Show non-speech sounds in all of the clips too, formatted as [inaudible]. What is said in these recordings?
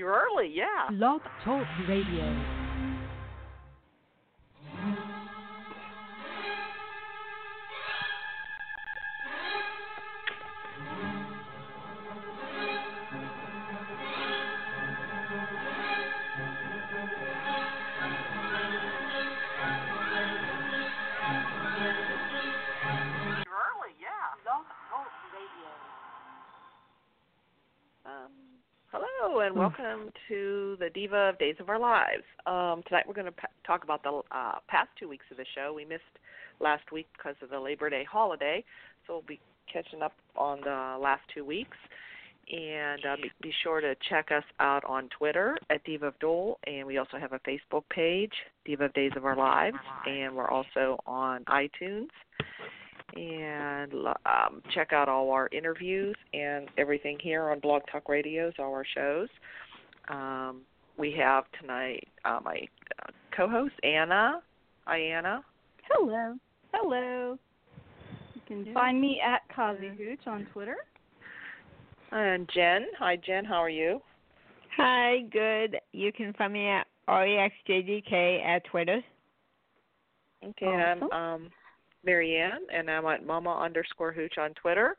You're early, yeah. Blog Talk Radio. Diva of Days of Our Lives. Um, tonight we're going to p- talk about the uh, past two weeks of the show. We missed last week because of the Labor Day holiday, so we'll be catching up on the last two weeks. And uh, be, be sure to check us out on Twitter at Diva of DOOL, and we also have a Facebook page, Diva of Days of Our Lives, and we're also on iTunes and um, check out all our interviews and everything here on Blog Talk Radio's, all our shows. Um, we have tonight uh, my uh, co-host Anna. Hi, Anna. Hello. Hello. You can find me at Kazi Hooch on Twitter. And Jen. Hi, Jen. How are you? Hi, good. You can find me at REXJDK at Twitter. Okay, Awesome. I'm um, Marianne, and I'm at Mama underscore Hooch on Twitter.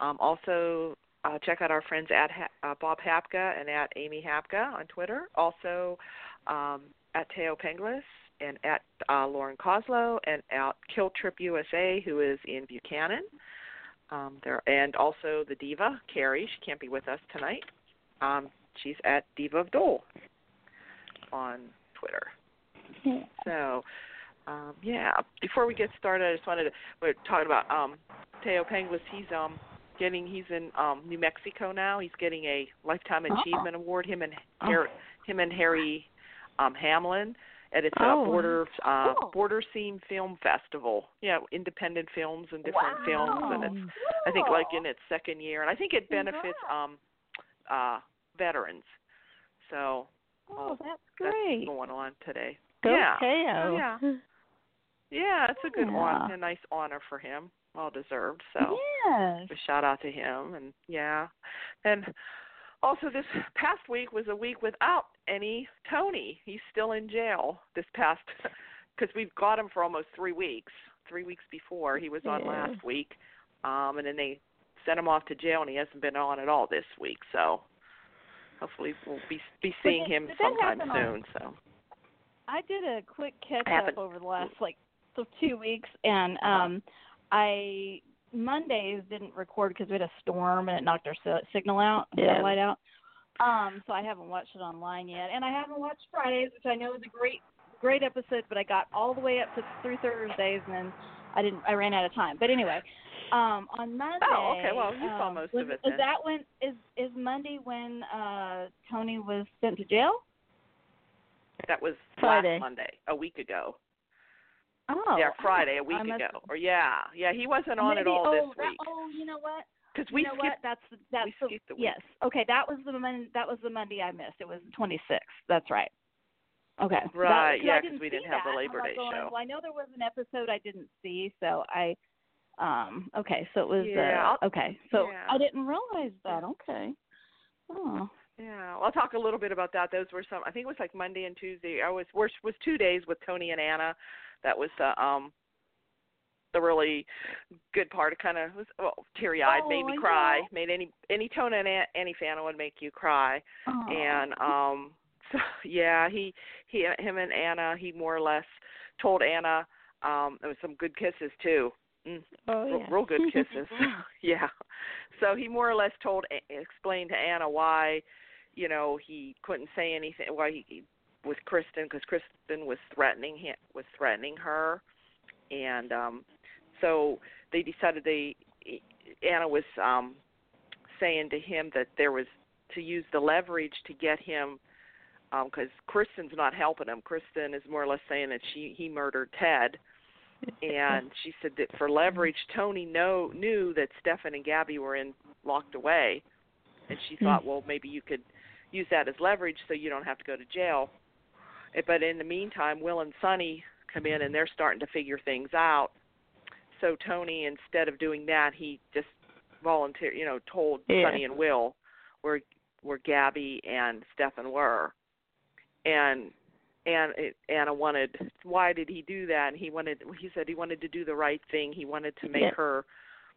Um, also, uh, check out our friends at ha- uh, Bob Hapka and at Amy Hapka on Twitter. Also, um, at Thaao Penghlis and at uh, Lauren Koslow and at Kill Trip USA, who is in Buchanan. Um, there and also the diva Carrie. She can't be with us tonight. Um, she's at Diva of DOOL on Twitter. Yeah. So, um, yeah. Before we get started, I just wanted to we're talking about um, Thaao Penghlis. He's um getting he's in um New Mexico now. He's getting a lifetime Oh. achievement award. Him and Oh. Har- him and Harry um Hamlin at it's Oh, a border uh cool. border scene film festival. Yeah, independent films and different films and it's I think like in its second year and I think it benefits um uh veterans. So Oh, that's that's great. going on today. Go yeah. Thaao. yeah. Yeah, it's a good one, a nice honor for him, well deserved. So Yes. a shout out to him, and yeah, and also this past week was a week without any Tony. He's still in jail this past [laughs] because we've got him for almost three weeks. Three weeks before he was on Yeah. last week, um, and then they sent him off to jail, and he hasn't been on at all this week. So hopefully we'll be be seeing did- him did sometime happen on- soon. So I did a quick catch up over the last like two weeks, and um, I Mondays didn't record because we had a storm and it knocked our si- signal out, Yeah. satellite out. Um, so I haven't watched it online yet, and I haven't watched Fridays, which I know is a great, great episode. But I got all the way up to through Thursdays, and then I didn't. I ran out of time. But anyway, um, on Monday. Oh, okay. Well, you saw um, most was, of it Is then. that when is is Monday when uh Tony was sent to jail? that was Friday. last Monday, a week ago. Oh, yeah, Friday, a week ago. Or yeah, yeah, he wasn't on at all oh, this that- week oh, you know what? because we you know what? skipped. That's the, that's the, the week. yes. Okay, that was the mon- that was the Monday I missed. It was the 26th. That's right. Okay. That- yeah, because we didn't have the. Labor Day going, show. Well, I know there was an episode I didn't see, so I um okay, so it was Yeah, uh, okay. So yeah. I didn't realize that. Okay. Oh. Yeah, well, I'll talk a little bit about that. Those were some. I think it was like Monday and Tuesday. I was was was two days with Tony and Anna. That was the um the really good part. It kind of was well, teary eyed, Oh, made me cry. know. Made any any Tony and An- any fan would make you cry. oh. and um [laughs] so yeah he he him and anna he more or less told anna um there was some good kisses too mm, Oh, real, yeah. real good [laughs] kisses [laughs] yeah so he more or less told explained to anna why you know he couldn't say anything why he with kristen because kristen was threatening him was threatening her and um so they decided they anna was um saying to him that there was to use the leverage to get him because Kristen's not helping him. Kristen is more or less saying that she he murdered Ted, and she said that for leverage, Tony know knew that Stefan and Gabi were in locked away, and she thought, well, maybe you could use that as leverage so you don't have to go to jail. Eh, But in the meantime, Will and Sonny come in and they're starting to figure things out. So Tony, instead of doing that, he just volunteer, you know, told Yeah. Sonny and Will, we're where Gabi and Stefan were, and and it, Anna wanted. Why did he do that? And he wanted. He said he wanted to do the right thing. He wanted to make Yeah. her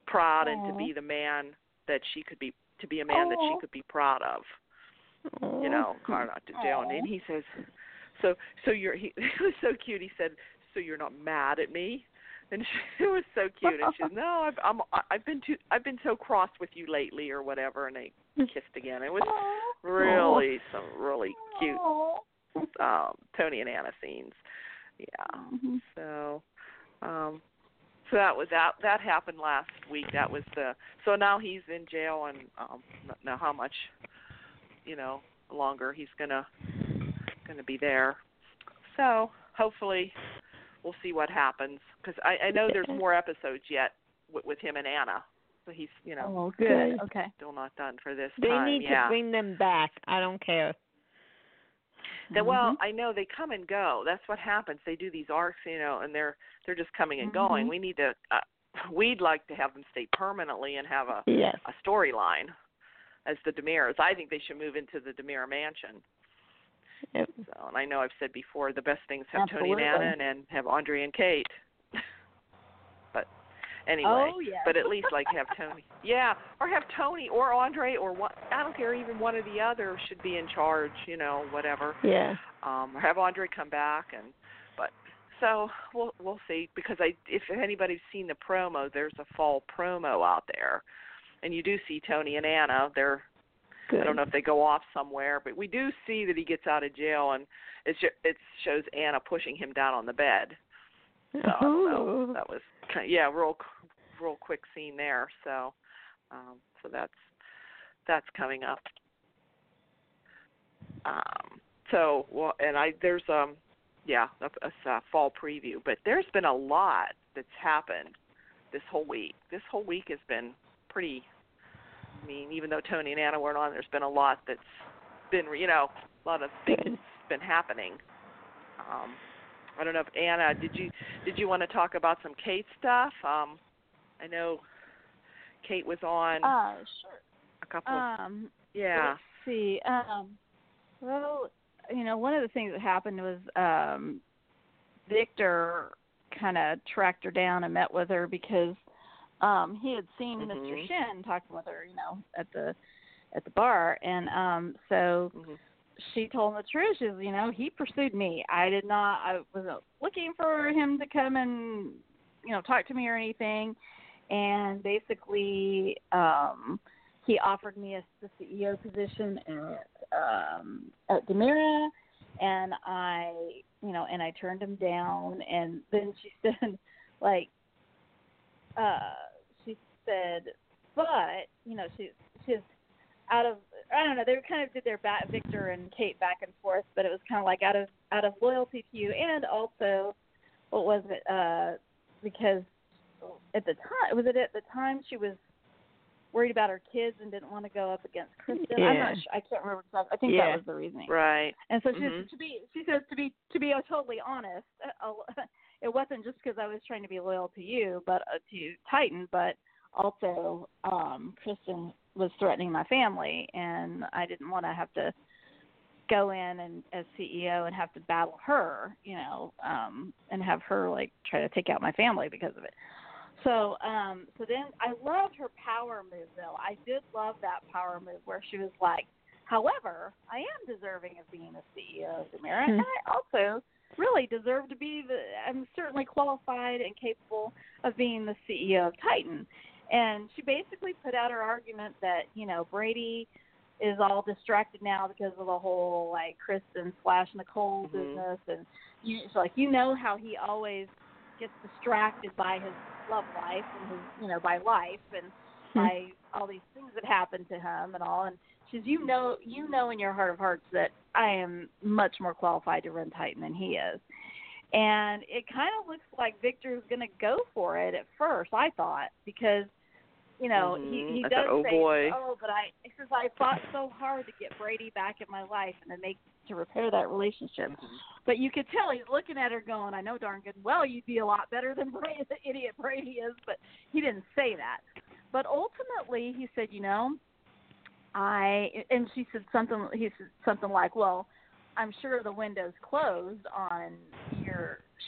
proud and to be the man that she could be to be a man that she could be proud of you know, car not to jail. And he says, "So, so you're." He [laughs] it was so cute. He said, "So you're not mad at me?" And [laughs] she, it was so cute. And she said, [laughs] "No, I've I'm I've been too I've been so cross with you lately, or whatever." And they kissed again. It was Aw. really some really cute um Tony and Anna scenes. Yeah. Mhm. So, um, so that was that. That happened last week. That was the. So now he's in jail, and um, not know how much, you know, longer he's gonna gonna be there. So hopefully, we'll see what happens. Because I, I know there's more episodes yet with, with him and Anna. So he's, you know, Oh, Good. good. Okay. still not done for this They time. need yeah. to bring them back. I don't care. That well, Mhm. I know they come and go. That's what happens. They do these arcs, you know, and they're they're just coming and going. Mhm. We need to. Uh, [laughs] we'd like to have them stay permanently and have a Yes. a storyline as the DiMeras. I think they should move into the DiMera mansion. Yep. So, and I know I've said before, the best things have Tony and Anna, and, and have Andre and Kate. [laughs] but anyway, Oh yeah. but at least like have Tony. Yeah, or have Tony or Andre or one. I don't care. Even one or the other should be in charge. You know, whatever Yeah. um or have Andre come back and but so we'll we'll see because I if anybody's seen the promo there's a fall promo out there and you do see Tony and Anna they're Good. I don't know if they go off somewhere but we do see that he gets out of jail and it sh- it shows Anna pushing him down on the bed so, Ooh. that was kind yeah real real quick scene there so um so that's that's coming up um so well and i there's um yeah a, a fall preview but there's been a lot that's happened this whole week this whole week has been pretty i mean even though tony and anna weren't on there's been a lot that's been you know a lot of things been happening um i don't know if anna did you did you want to talk about some kate stuff um i know kate was on Uh, sure. a couple of Um, yeah Let's see. Um, well, you know, one of the things that happened was um, Victor kind of tracked her down and met with her because um, he had seen Mr. Mhm. Shin talking with her, you know, at the at the bar, and um, so mhm. she told him the truth. She was, you know, he pursued me. I did not. I wasn't looking for him to come and, you know, talk to me or anything. And basically, um, he offered me a, the CEO position at um, at DiMera, and I, you know, and I turned him down. And then she [laughs] said, like, uh, said, but you know, she she's out of I don't know. They kind of did their back, Victor and Kate back and forth, but it was kind of like out of out of loyalty to you, and also, what was it? Uh, because at the time, was it at the time she was worried about her kids and didn't want to go up against Kristen? I'm not. Sure. I can't remember. I think Yeah. that was the reasoning. right And so she Mhm. to be she says to be to be totally honest, uh, [laughs] it wasn't just because I was trying to be loyal to you, but uh, to Titan, but also um Kristen was threatening my family, and I didn't want to have to go in and as CEO and have to battle her, you know, um and have her like try to take out my family because of it. So, um, so then I loved her power move though. I did love that power move where she was like, However, I am deserving of being the CEO of DiMera, Hmm. and I also really deserve to be the. I'm certainly qualified and capable of being the CEO of Titan. And she basically put out her argument that you know Brady is all distracted now because of the whole like Kristen slash Nicole Mhm. business, and you, it's like you know how he always gets distracted by his love life and his you know by life and Hmm. by all these things that happen to him and all and she's you know you know in your heart of hearts that I am much more qualified to run Titan than he is. And it kind of looks like Victor's going to go for it at first, I thought, because you know, Mhm. he he I does thought, oh, say, boy. "Oh, but I," he says, "I fought so hard to get Brady back in my life and to make to repair that relationship." Mhm. But you could tell he's looking at her, going, "I know darn good well you'd be a lot better than [laughs] Brady, the idiot Brady is." But he didn't say that. But ultimately, he said, "You know, I and she said something. He said something like, "Well, I'm sure the window's closed on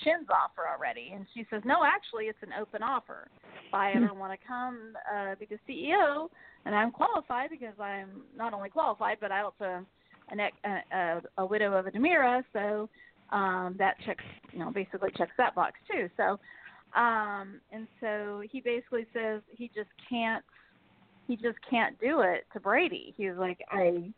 Shin's offer already." And she says, "No, actually, it's an open offer. If I ever want to come uh, be the CEO, and I'm qualified because I'm not only qualified, but I also an, a, a, a widow of a DiMera, so um, that checks, you know, basically checks that box too. So, um, and so he basically says he just can't he just can't do it to Brady. He's like, I,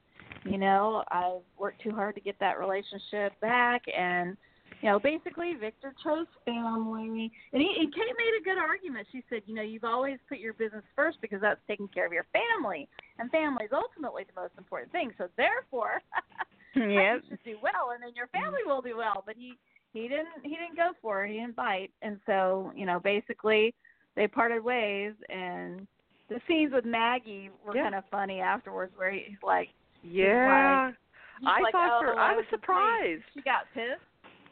you know, I've worked too hard to get that relationship back, and you know, basically Victor chose family, and he, he Kate made a good argument. She said, you know, you've always put your business first because that's taking care of your family, and family is ultimately the most important thing. So therefore, [laughs] Yep. you should do well, and then your family will do well. But he he didn't he didn't go for it. He didn't bite, and so you know, basically they parted ways, and the scenes with Maggie were Yeah. kind of funny afterwards, where he's like, Yeah. he's I like, thought oh, for I was surprised. She got pissed.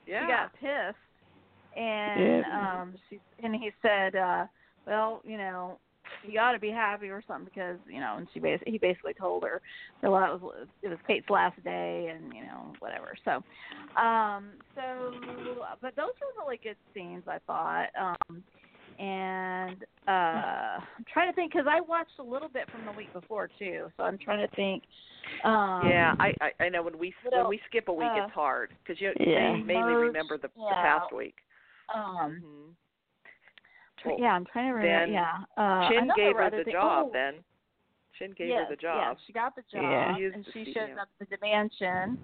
Yeah. She got pissed, and Yeah. um, she and he said, uh, well, you know. You ought to be happy or something because you know, and she bas- he basically told her, that well, it was it was Kate's last day, and you know, whatever. So, um, so, but those were really good scenes, I thought. Um, and uh, I'm trying to think because I watched a little bit from the week before too, so I'm trying to think. Um, yeah, I, I I know when we when else? we skip a week, Uh, it's hard because you Yeah. you mainly remember the, the past week. Um, hmm tr- Well, yeah, I'm trying to remember. then yeah, uh, I Shin gave her the job oh, then. Shin gave yes, her the Yeah, job. she got the job, Yeah. She is and the she CEO. shows up at the mansion.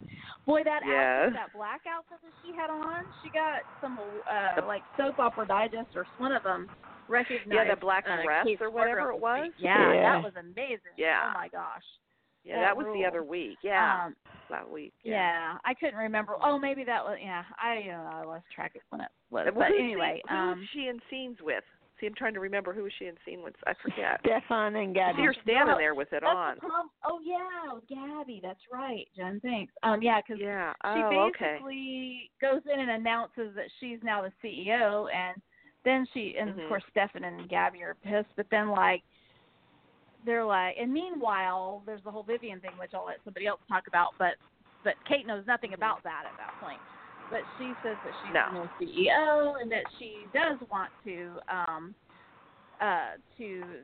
Boy, that Yes. outfit, that black outfit that she had on, she got some uh like soap opera digest or one of them recognized. Yeah, the black uh, dress Kate's or whatever it was. Yeah, Yeah. that was amazing. Yeah. Oh my gosh. Yeah, that that was the other week. Yeah, Um, that week. yeah. I couldn't remember. Oh, maybe that was. Yeah, I you know I lost track of when it was. Well, But anyway, she, who's um, she in scenes with? See, I'm trying to remember who was she in scene with. I forget. Stefan and I Gabi. see her standing No, there with it on. Oh yeah, Gabi. That's right, Jen. Thanks. Um, yeah, because Yeah. she Oh, okay. basically goes in and announces that she's now the CEO, and then she and Mhm. of course Stefan and Gabi are pissed, but then like they're like, and meanwhile there's the whole Vivian thing, which I'll let somebody else talk about, but but Kate knows nothing about that at that point. But she says that she's No. the new CEO and that she does want to um uh to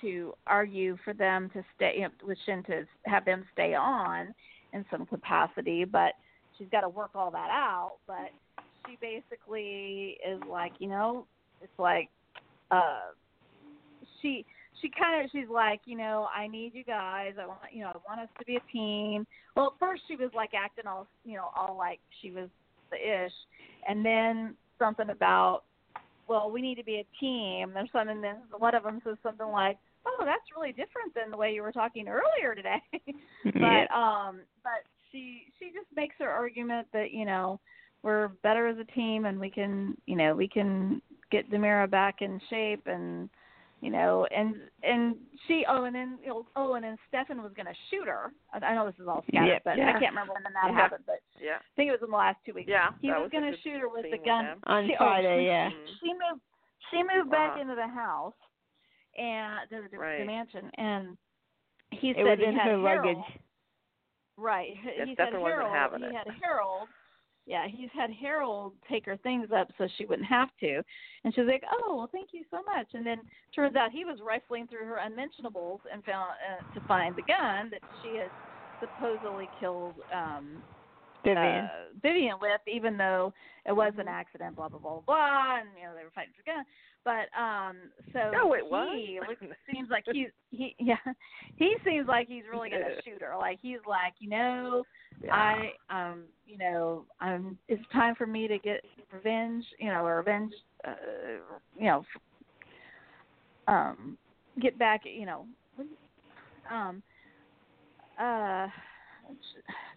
to argue for them to stay Shin to have them stay on in some capacity, but she's got to work all that out. But she basically is like, you know, it's like, uh, she she kind of she's like, you know, I need you guys. I want you know, I want us to be a team. Well, at first she was like acting all you know, all like she was the ish, and then something about, well, we need to be a team. There's something. Then one of them says something like, oh, that's really different than the way you were talking earlier today. [laughs] But um but she she just makes her argument that you know we're better as a team and we can you know we can get DiMera back in shape and you know and and she oh and then you know oh and then Stefan was going to shoot her I, I know this is all scattered Yep. but I can't remember when that Yeah. happened but Yeah. I think it was in the last two weeks Yeah. he was, was going to shoot her with scene the gun them. Oh, On she, Friday, oh, she, yeah. She moved she moved back Wow. into the house and the, the, Right. the mansion and he It said was he in had her Harold, luggage. Right. Yeah, he Stefan had wasn't Harold. having he it. had Harold. Yeah, he's had Harold take her things up so she wouldn't have to. And she's like, "Oh, well, thank you so much." And then turns out he was rifling through her unmentionables and found uh, to find the gun that she had supposedly killed um Vivian. uh, Vivian with, even though it was an accident, blah blah blah blah, and you know they were fighting for the gun. But um, so No, it he was. [laughs] looks, seems like he's he [laughs] yeah he seems like he's really gonna shoot her. Like he's like you know Yeah. I um you know I'm it's time for me to get revenge you know or revenge uh, you know um get back you know what do you- um uh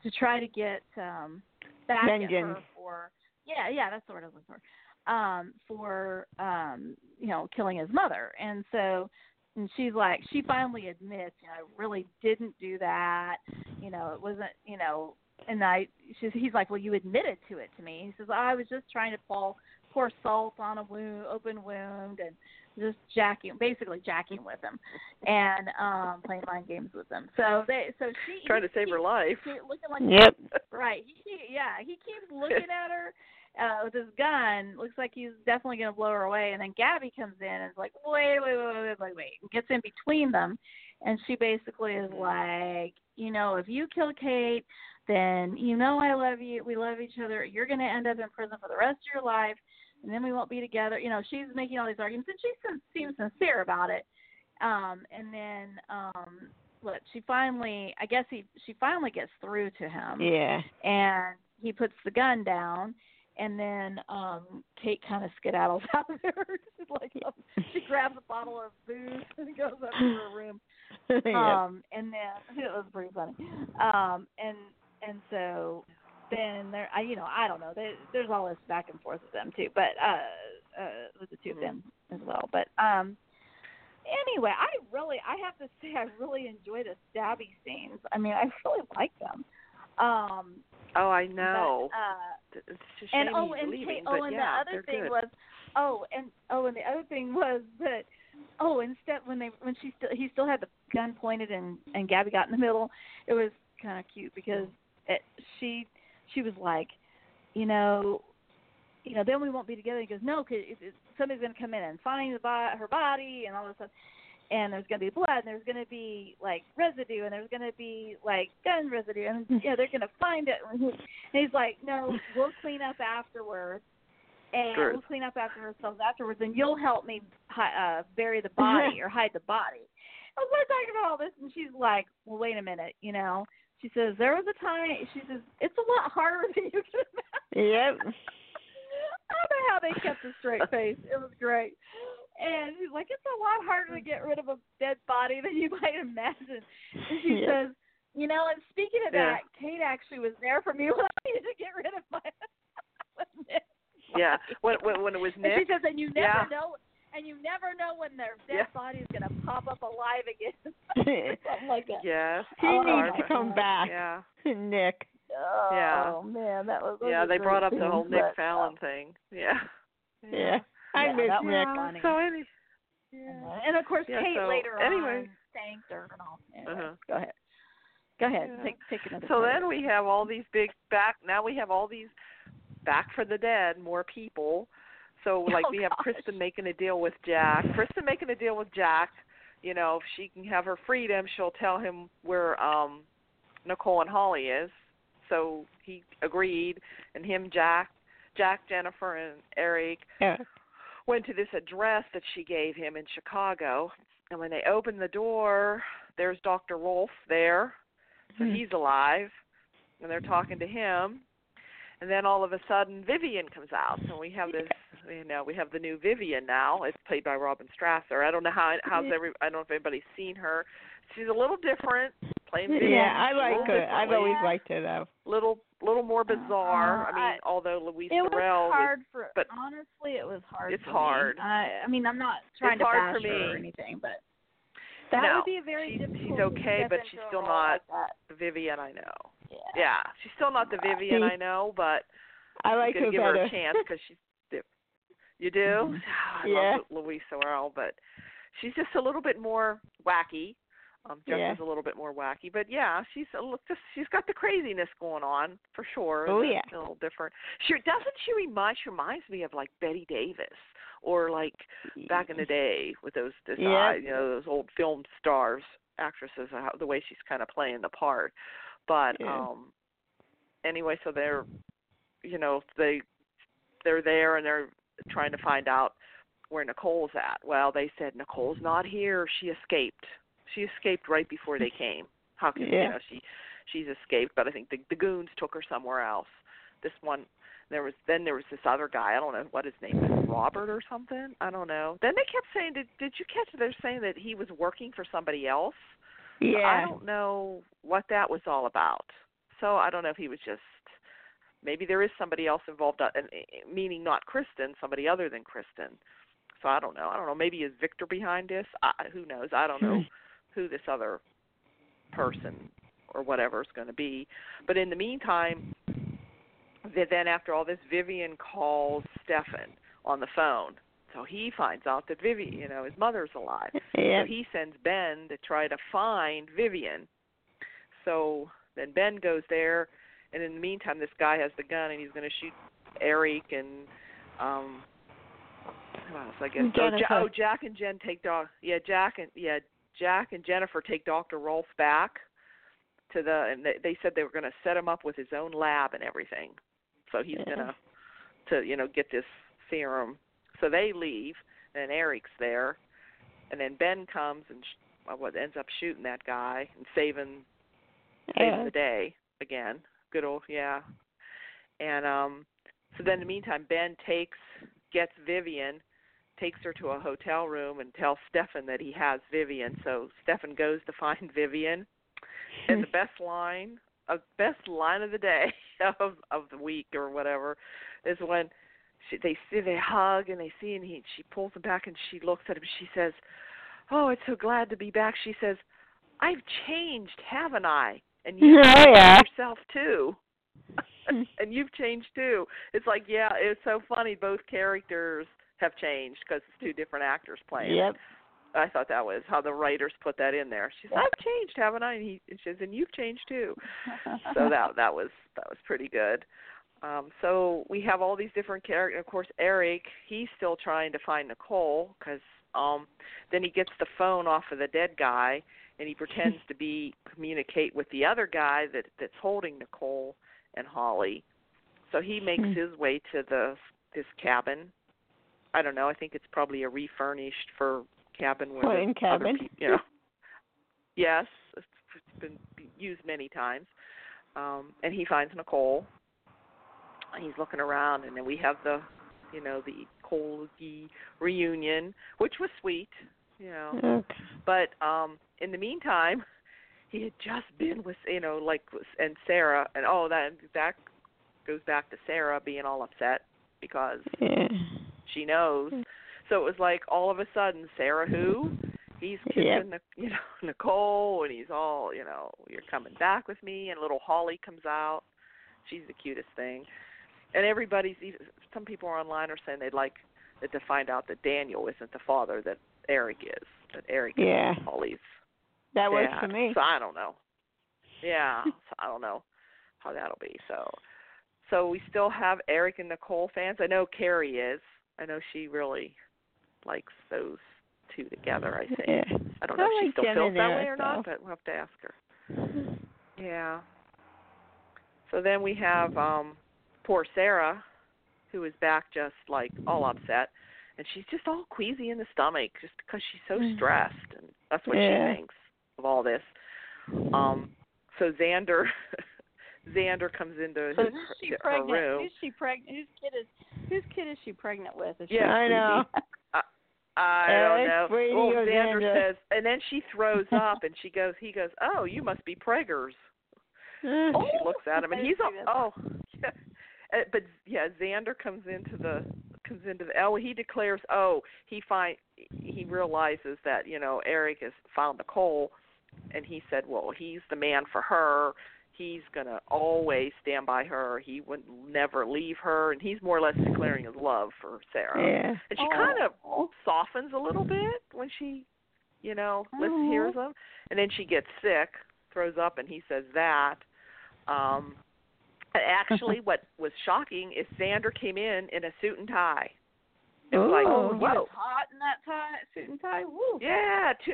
to try to get um back at her Vengeance. for yeah yeah that's the word I was looking for um for um you know killing his mother and so and she's like she finally admits you know I really didn't do that you know it wasn't you know and I she's he's like well you admitted to it to me he says I was just trying to fall pour salt on a wound, open wound, and just jacking, basically jacking with him, and um playing mind games with him. So they, so she Trying to he save her keeps life. Looking like Yep. [laughs] Right. He, he yeah, he keeps looking at her uh with his gun. Looks like he's definitely gonna blow her away and then Gabi comes in and is like, Wait, wait, wait, wait, wait, wait and gets in between them and she basically is like, you know, if you kill Kate, then you know I love you, we love each other, you're gonna end up in prison for the rest of your life and then we won't be together. You know, she's making all these arguments and she seems, seems sincere about it. Um and then um what she finally I guess he she finally gets through to him Yeah. and he puts the gun down and then um Kate kind of skedaddles [laughs] out of there. She's like um, [laughs] she grabs a bottle of booze [laughs] and goes up to her room. Yep. Um and then it was pretty funny. Um and and so then there I you know, I don't know. There, there's all this back and forth with them too, but uh uh with the two of them as well. But um anyway, I really I have to say I really enjoy the stabby scenes. I mean, I really like them. Um Oh, I but, know. uh it's just and oh, and leaving, oh, and yeah, the other thing good. was, oh, and oh, and the other thing was that, oh, instead when they when she still he still had the gun pointed and and Gabi got in the middle, it was kind of cute because it, she she was like, you know, you know, then we won't be together. He goes, no, because somebody's going to come in and find the bo- her body and all this stuff. And there's going to be blood, and there's going to be like residue, and there's going to be like gun residue, and [laughs] yeah, they're going to find it. And [laughs] he- and he's like, "No, we'll clean up afterwards, and Sure. we'll clean up after ourselves afterwards, and you'll help me hi- uh, bury the [laughs] body or hide the body." I was like talking about all this, and she's like, "Well, wait a minute, you know." She says there was a time. She says it's a lot harder than you can imagine. Yep. I don't know how they kept a straight face. It was great. And she's like, it's a lot harder to get rid of a dead body than you [laughs] might imagine. And she [laughs] Yeah. says, you know, and speaking of Yeah. that, Kate actually was there for me [laughs] when I needed to get rid of my. Yeah, when when when it was And she Nick. says, and you never Yeah. know, and you never know when their dead Yeah. body is going to pop up alive again. Something like that. Yes. He Oh, needs to come back, Yeah. Nick. Oh Yeah. man, that was. Yeah, they brought up the whole Nick Fallon um, thing. Yeah. Yeah. I Yeah, miss that funny. So any. Yeah. And of course, Yeah, Kate so, later anyway. on thanked her and all. Anyway, Uh-huh. Go ahead. Go ahead. Yeah. Take take another. So part. then we have all these big back. Now we have all these back for the dead, more people. So [laughs] like Oh, we have gosh. Kristen making a deal with Jack. Kristen making a deal with Jack. You know, if she can have her freedom, she'll tell him where um Nicole and Holly is. So he agreed, and him, Jack, Jack, Jennifer, and Eric Yeah. Went to this address that she gave him in Chicago. And when they opened the door, there's Dr. Rolf there. So Hmm. he's alive. And they're talking to him. And then all of a sudden Vivian comes out. So we have this you know, we have the new Vivian now. It's played by Robin Strasser. I don't know how how's every I don't know if anybody's seen her. She's a little different playing Vivian. Yeah, I like her. I've always liked her though. little little more bizarre. Uh, I mean, I- although Louise it was Sorel was for. but- honestly, it was hard. It's for hard. Me. I I mean, I'm not trying It's to hard bash for her or anything, but that No, would be a very she's- she's difficult. to okay, but she's still not- Like the Vivian I know. Yeah. Yeah, she's still not the Vivian I know, but I like her give better. her a chance because she's. You do? [sighs] I Yeah. love Louise Sorel, but she's just a little bit more wacky. Um, Jess Yeah. is a little bit more wacky, but yeah, she's a little, just she's got the craziness going on for sure. Oh, yeah. a little different. She doesn't she remind she reminds me of like Betty Davis or like back in the day with those this Yeah. eye, you know those old film stars actresses how, the way she's kind of playing the part but Yeah. um anyway so they're you know they they're there and they're trying to find out where Nicole's at well they said Nicole's not here she escaped she escaped right before they came. How can Yeah. you know she she's escaped but I think the the goons took her somewhere else. This one there was then there was this other guy i don't know what his name is robert or something? I don't know. Then they kept saying did did you catch they're saying that he was working for somebody else? Yeah. i don't know what that was all about. So i don't know if he was just maybe there is somebody else involved uh, and uh, meaning not kristen somebody other than kristen. So i don't know. I don't know. Maybe is victor behind this? I, who knows? I don't know [laughs] who this other person or whatever is going to be but in the meantime then after all this, Vivian calls Stefan, on the phone. So he finds out that Vivian, you know, his mother's alive. Yeah. [laughs] So he sends Ben to try to find Vivian. So then Ben goes there, and in the meantime, this guy has the gun and he's going to shoot Eric and um who else? I guess. Oh, Jennifer. oh, Jack and Jen take doc. Yeah, Jack and yeah, Jack and Jennifer take Doctor Rolf back to the, and they, they said they were going to set him up with his own lab and everything. So he's Yeah. going to, to you know, get this serum. So they leave, and Eric's there, and then Ben comes and sh- what ends up shooting that guy and saving saving Yeah. the day again. Good old yeah. And um so then in the meantime Ben takes gets Vivian, takes her to a hotel room and tells Stefan that he has Vivian. So Stefan goes to find [laughs] Vivian. And the best line a best line of the day [laughs] of of the week or whatever is when she, they see they hug and they see and he she pulls him back and she looks at him she says oh it's so glad to be back she says i've changed haven't i and you [laughs] Oh, yeah. yourself too and you've changed too it's like yeah it's so funny both characters have changed because it's two different actors playing. Yep. I thought that was how the writers put that in there. She says, "I've changed, haven't I?" And he and she says, "And you've changed too." [laughs] So that that was that was pretty good. Um, so we have all these different characters. Of course, Eric, he's still trying to find Nicole because um, then he gets the phone off of the dead guy and he pretends [laughs] to be communicate with the other guy that that's holding Nicole and Holly. So he makes Hmm. his way to the this cabin. I don't know. I think it's probably a refurnished for cabin where Floating cabin. peop- you know. yes, it's it's been used many times. Um, and he finds Nicole. And he's looking around, and then we have the, you know, the Coley reunion, which was sweet, you know. Okay. But um in the meantime, he had just been with you know like with- and Sarah and oh that that goes back to Sarah being all upset because Yeah. She knows. Hmm. So it was like all of a sudden Sarah who he's kissing Yep. Nic you know [laughs] Nicole and he's all you know you're coming back with me and little Holly comes out. She's the cutest thing. And everybody's even some people online are saying they'd like to find out that Daniel isn't the father that Eric is. That Eric Yeah. is Holly's That works dad. for me. So I don't know. Yeah, [laughs] so I don't know how that'll be. So, so we still have Eric and Nicole fans. I know Carrie is. I know she really likes those two together. I think. Yeah. I don't know I if she like still feels that way or not, but we'll have to ask her. Yeah. So then we have um poor Sarah, who is back just like all upset, and she's just all queasy in the stomach just because she's so Mm. stressed, and that's what Yeah. she thinks of all this. Um, so Xander, [laughs] Xander comes into So his, who's she her pregnant? room. Who's she pregnant? Whose kid is whose kid is she pregnant with? Is she Yeah, I know. [laughs] I don't know. Brady well, Xander Xander? says, and then she throws [laughs] up, and she goes. He goes, "Oh, you must be preggers." [laughs] And Oh, she looks at him, and he's all, oh, yeah. Uh, but yeah, Xander comes into the comes into the. Oh, he declares, oh, he find he realizes that you know Eric has found the Nicole, and he said, well, he's the man for her. He's gonna always stand by her. He would never leave her, and he's more or less declaring his love for Sarah. Yeah. And she Oh. kind of softens a little bit when she, you know, listens, Oh. hears him, and then she gets sick, throws up, and he says that. Um, actually, [laughs] what was shocking is Xander came in in a suit and tie. It was like, Oh, he whoa, was hot in that tie, suit and tie. Woo. yeah, t-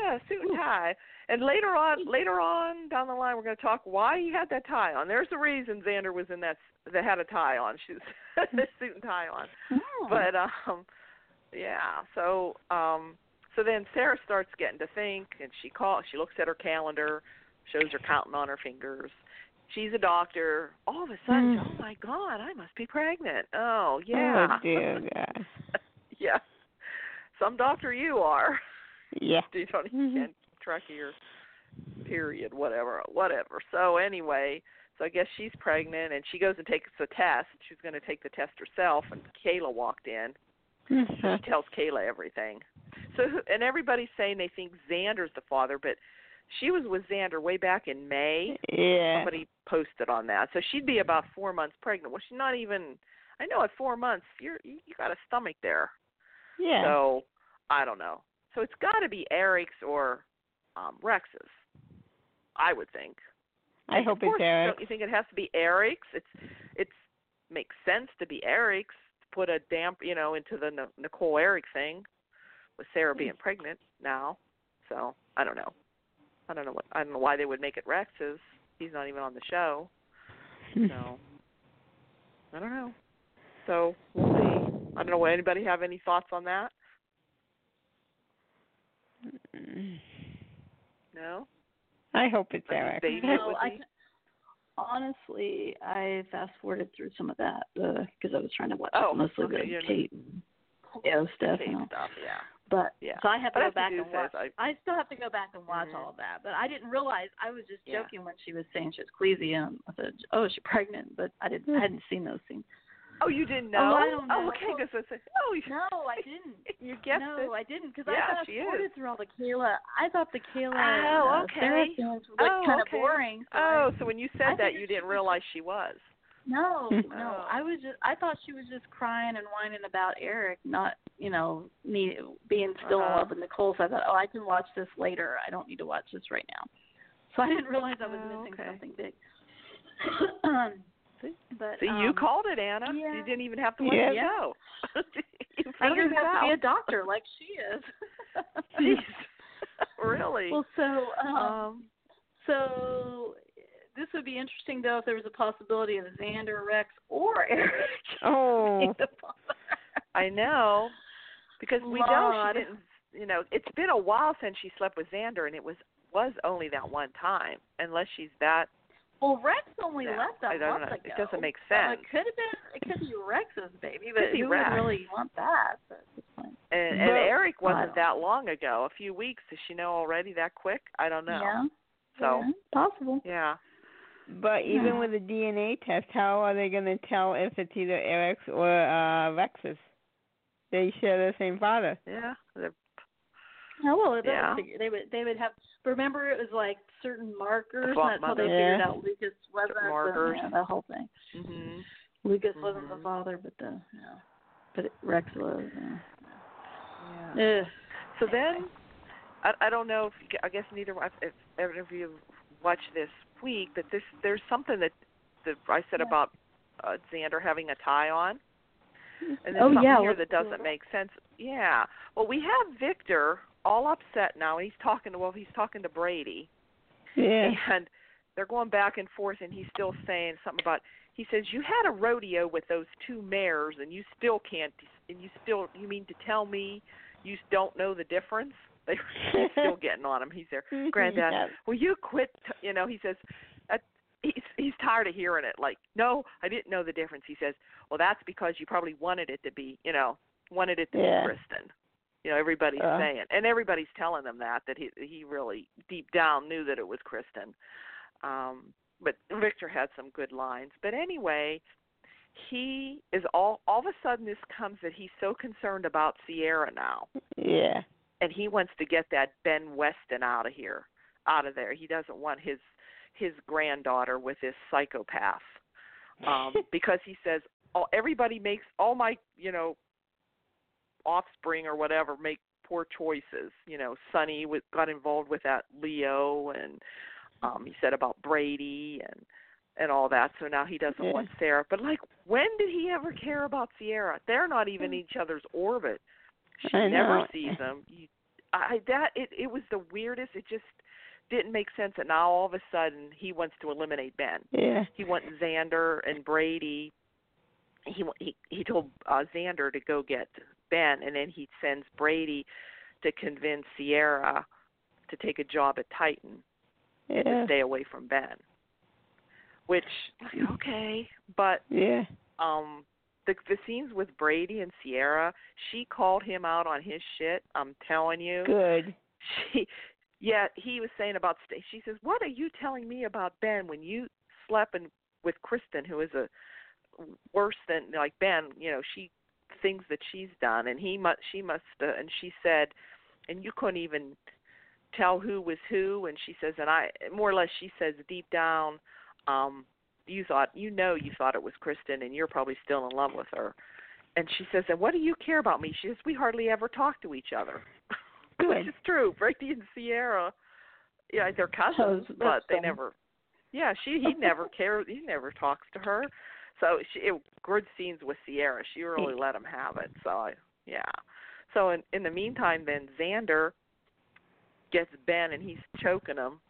yeah, suit and tie. And later on, later on down the line, we're going to talk why he had that tie on. There's a reason Xander was in that that had a tie on. She's [laughs] suit and tie on. Hmm. but um yeah so um so then sarah starts getting to think and she calls she looks at her calendar shows her counting on her fingers she's a doctor all of a sudden Mm. oh my god i must be pregnant oh yeah Oh dear [laughs] God. yeah some doctor you are Yeah. you don't Mhm. track of your period whatever whatever so anyway so i guess she's pregnant and she goes and takes a test she's going to take the test herself and kayla walked in Uh-huh. she tells Kayla everything. So and everybody's saying they think Xander's the father, but she was with Xander way back in May. Yeah. Somebody posted on that. So she'd be about four months pregnant. Well she's not even I know at four months you're you, you got a stomach there. Yeah. So I don't know. So it's got to be Eric's or um Rex's. I would think. I Of hope course, it's Eric. Don't you think it has to be Eric's? It's it's makes sense to be Eric's. To put a damp, you know, into the N- Nicole Eric thing, with Sarah being pregnant now. So I don't know. I don't know what I don't know why they would make it Rex's. He's not even on the show. [laughs] So I don't know. So we'll see. I don't know. Would anybody have any thoughts on that? No. I hope it's [laughs] I Eric. No, I can, honestly, I fast forwarded through some of that uh, because I was trying to watch Oh, mostly okay, the Kate and Theo stuff. Kate You know. stuff. Yeah. But Yeah. so I have to But go have to back and this, watch. I- I still have to go back and watch Mhm. all of that. But I didn't realize I was just Yeah. joking when she was saying she was queasy, um, and I said, "Oh, is she pregnant?" But I didn't. I mm. hadn't seen those scenes. Oh, you didn't know? Oh, know? I don't know. okay, because I said, oh, you, No, I didn't. [laughs] you guessed no, it. I didn't because Yeah, I thought forwarded through all the Kayla. I thought the Kayla Oh, uh, okay. Sarah scenes were like Oh, kind of okay. boring. So I- Oh, so when you I said that, you didn't realize she was. No, [laughs] no. Oh. I was just I thought she was just crying and whining about Eric, not you know me being still in Uh-huh. love with Nicole. So I thought, oh, I can watch this later. I don't need to watch this right now. So I didn't realize I was Oh, missing okay. something big. [clears throat] See? but See, you um, called it, Anna. yeah. You didn't even have to watch Yeah. the show. you I don't figured even it have to be a doctor like she is. [laughs] [laughs] [laughs] Really? well, so um, um, so this would be interesting though if there was a possibility of Xander, Rex, or Eric. Oh. being the father. I know because we know she didn't. You know, it's been a while since she slept with Xander, and it was was only that one time. Unless she's that. Well, Rex only No, left a I don't month know. ago. It doesn't make So sense. it could have been. It could be Rex's baby, but Could be who Rex. would really want that? So at this point. And, and But- Eric wasn't that long ago. A few weeks. Does she know already that quick? I don't know. Yeah. So yeah, possible. yeah. But even Yeah. with a DNA test, how are they going to tell if it's either Eric's or uh Rex's? They share the same father. Yeah. They're- Oh well, Yeah. figure they would they would have. Remember, it was like certain markers. Fault and that's how they figured Yeah. out Lucas wasn't the- yeah, the whole thing. Mhm. Lucas wasn't the Mhm. father, but the yeah, but it, Rex was. Yeah. Yeah. Ugh. So then, I, I don't know if you, I guess neither if, if any of you watched this week, but this there's something that that I said Yeah. about uh, Xander having a tie on, and there's Oh, something yeah, here that doesn't it. make sense. Yeah. Well, we have Victor all upset now, and he's talking to well, he's talking to Brady, Yeah. and they're going back and forth, and he's still saying something about. He says you had a rodeo with those two mares, and you still can't. And you still, you mean to tell me you don't know the difference? [laughs] They he's [laughs] still getting on him. He's there, Granddad. Yeah. Will you quit? T-? You know, he says. Uh, he's he's tired of hearing it. Like, no, I didn't know the difference. He says, well, that's because you probably wanted it to be, you know, wanted it to Yeah. be Kristen. You know, everybody's Uh. saying, and everybody's telling them that that he he really deep down knew that it was Kristen. Um, but Victor had some good lines. But anyway, he is all all of a sudden this comes that he's so concerned about Ciara now, Yeah. and he wants to get that Ben Weston out of here, out of there. He doesn't want his his granddaughter with this psychopath um [laughs] because he says all everybody makes all my you know offspring or whatever make poor choices you know sonny with, got involved with that leo and um he said about brady and and all that so now he doesn't Yeah. want sarah but like when did he ever care about ciara they're not even in each other's orbit she I never know. sees him you, i that it it was the weirdest it just didn't make sense that now all of a sudden he wants to eliminate ben Yeah. he went Xander and Brady. He he he told uh, Xander to go get Ben, and then he sends Brady to convince Ciara to take a job at Titan and to stay away from Ben. Which okay, but Yeah. um the the scenes with Brady and Ciara, she called him out on his shit. I'm telling you Good. she yeah he was saying about she says what are you telling me about ben when you slept in, with kristen who is a worse than like ben you know she things that she's done and he must she must uh, and she said and you couldn't even tell who was who and she says and i more or less she says deep down um you thought you know you thought it was Kristen and you're probably still in love with her. And she says, And what do you care about me? She says, We hardly ever talk to each other. [laughs] Which is true. Brady and Ciara yeah, they're cousins, but they never yeah, she he never cares he never talks to her. So she it, good scenes with Ciara. She really let him have it. So I yeah. So in in the meantime then Xander gets Ben and he's choking him,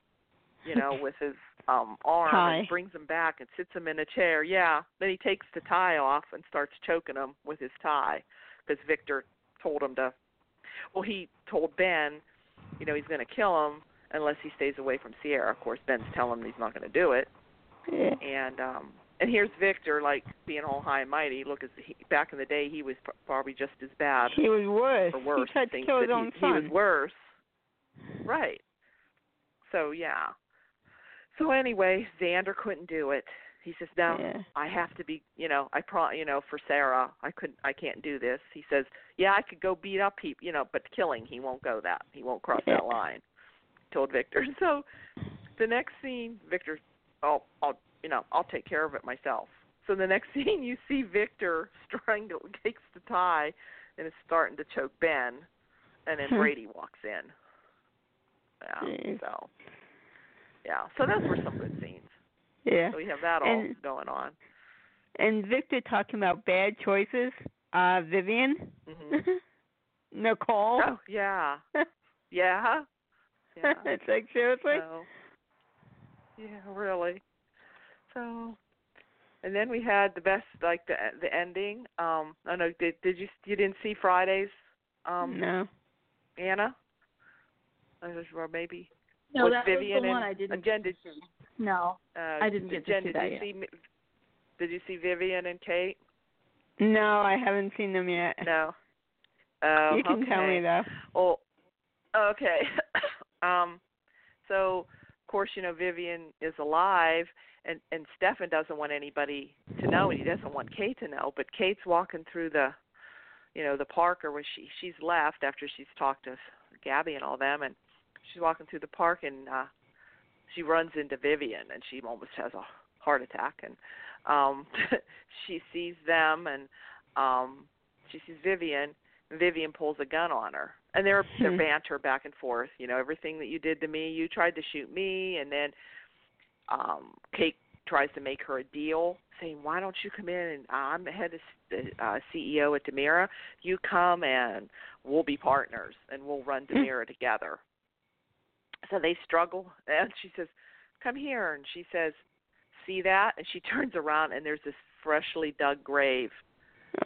you know, with his um arm Tie. and brings him back and sits him in a chair. Yeah. Then he takes the tie off and starts choking him with his tie because Victor told him to well he told Ben, you know, he's going to kill him unless he stays away from Ciara. Of course, Ben's telling him he's not going to do it Yeah. and um and here's Victor like being all high and mighty. Look, as he, back in the day, he was probably just as bad He was worse. or worse. He tried to kill his own he, son. he was worse. Right. So yeah. So anyway, Xander couldn't do it. He says, "No, Yeah. I have to be, you know, I pro, you know, for Sarah, I couldn't, I can't do this." He says, "Yeah, I could go beat up people, you know, but killing, he won't go that. He won't cross Yeah. that line." Told Victor. [laughs] So the next scene, Victor, oh, I'll, you know, I'll take care of it myself. So the next [laughs] scene, you see Victor strangle, takes the tie, and is starting to choke Ben, and then Hmm. Brady walks in. Yeah. Jeez. So. Yeah. So those were some good scenes. Yeah. So we have that all And- going on. And Victor talking about bad choices. Uh, Vivian, hmm [laughs] Nicole. Oh yeah. [laughs] Yeah. Yeah. it's like seriously. So, yeah, really. So, and then we had the best, like the the ending. Um, I don't know. Did did you you didn't see Fridays? Um, no. Anna. I was- Or maybe. No, with that Vivian was the one and I didn't. again, did- see. No, Uh, I didn't get to see did that you yet. see? Did you see Vivian and Kate? No, I haven't seen them yet. No. [laughs] Oh, you can okay. tell me though. Well, okay. [coughs] um, so course you know Vivian is alive, and and Stefan doesn't want anybody to know, and he doesn't want Kate to know. But Kate's walking through the, you know, the park, or where she she's left after she's talked to Gabi and all them, and she's walking through the park, and uh she runs into Vivian, and she almost has a heart attack, and um [laughs] she sees them, and um she sees Vivian, Vivian pulls a gun on her, and they're they're Hmm. banter back and forth. You know, everything that you did to me, you tried to shoot me, and then um Kate tries to make her a deal, saying, "Why don't you come in and I'm the head of the uh, CEO at DiMera. You come and we'll be partners, and we'll run Hmm. DiMera together." So they struggle, and she says, "Come here," and she says, "See that?" And she [laughs] turns around, and there's this freshly dug grave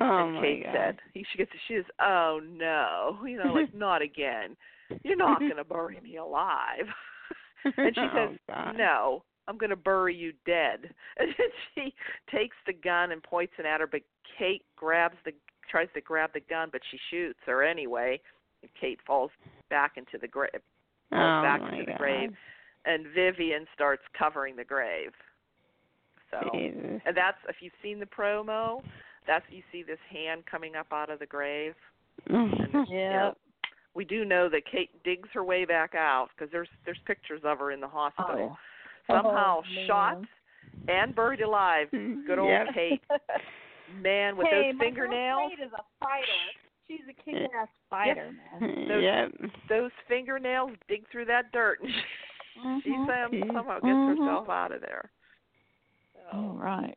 Oh and Kate god. said, he, she gets, she says, "Oh no, you know, like [laughs] not again. You're not going to bury me alive." [laughs] and she oh, says, God. "No, I'm going to bury you dead." [laughs] And then she takes the gun and points it at her, but Kate grabs the, tries to grab the gun, but she shoots her anyway. And Kate falls back into the grave, uh, Oh back into the grave. and Vivian starts covering the grave. So. Jesus. And that's if you've seen the promo, that's you see this hand coming up out of the grave. And it's, [laughs] you Yeah. know, we do know that Kate digs her way back out because there's there's pictures of her in the hospital. Somehow Oh, shot and buried alive. [laughs] Good old Yep. Kate. [laughs] Man with hey, those fingernails, Kate is a fighter. She's a kick-ass fighter, man. Those- yep. those fingernails dig through that dirt, and she, she Mhm. some- Mhm. somehow gets Mhm. herself out of there. So, All right.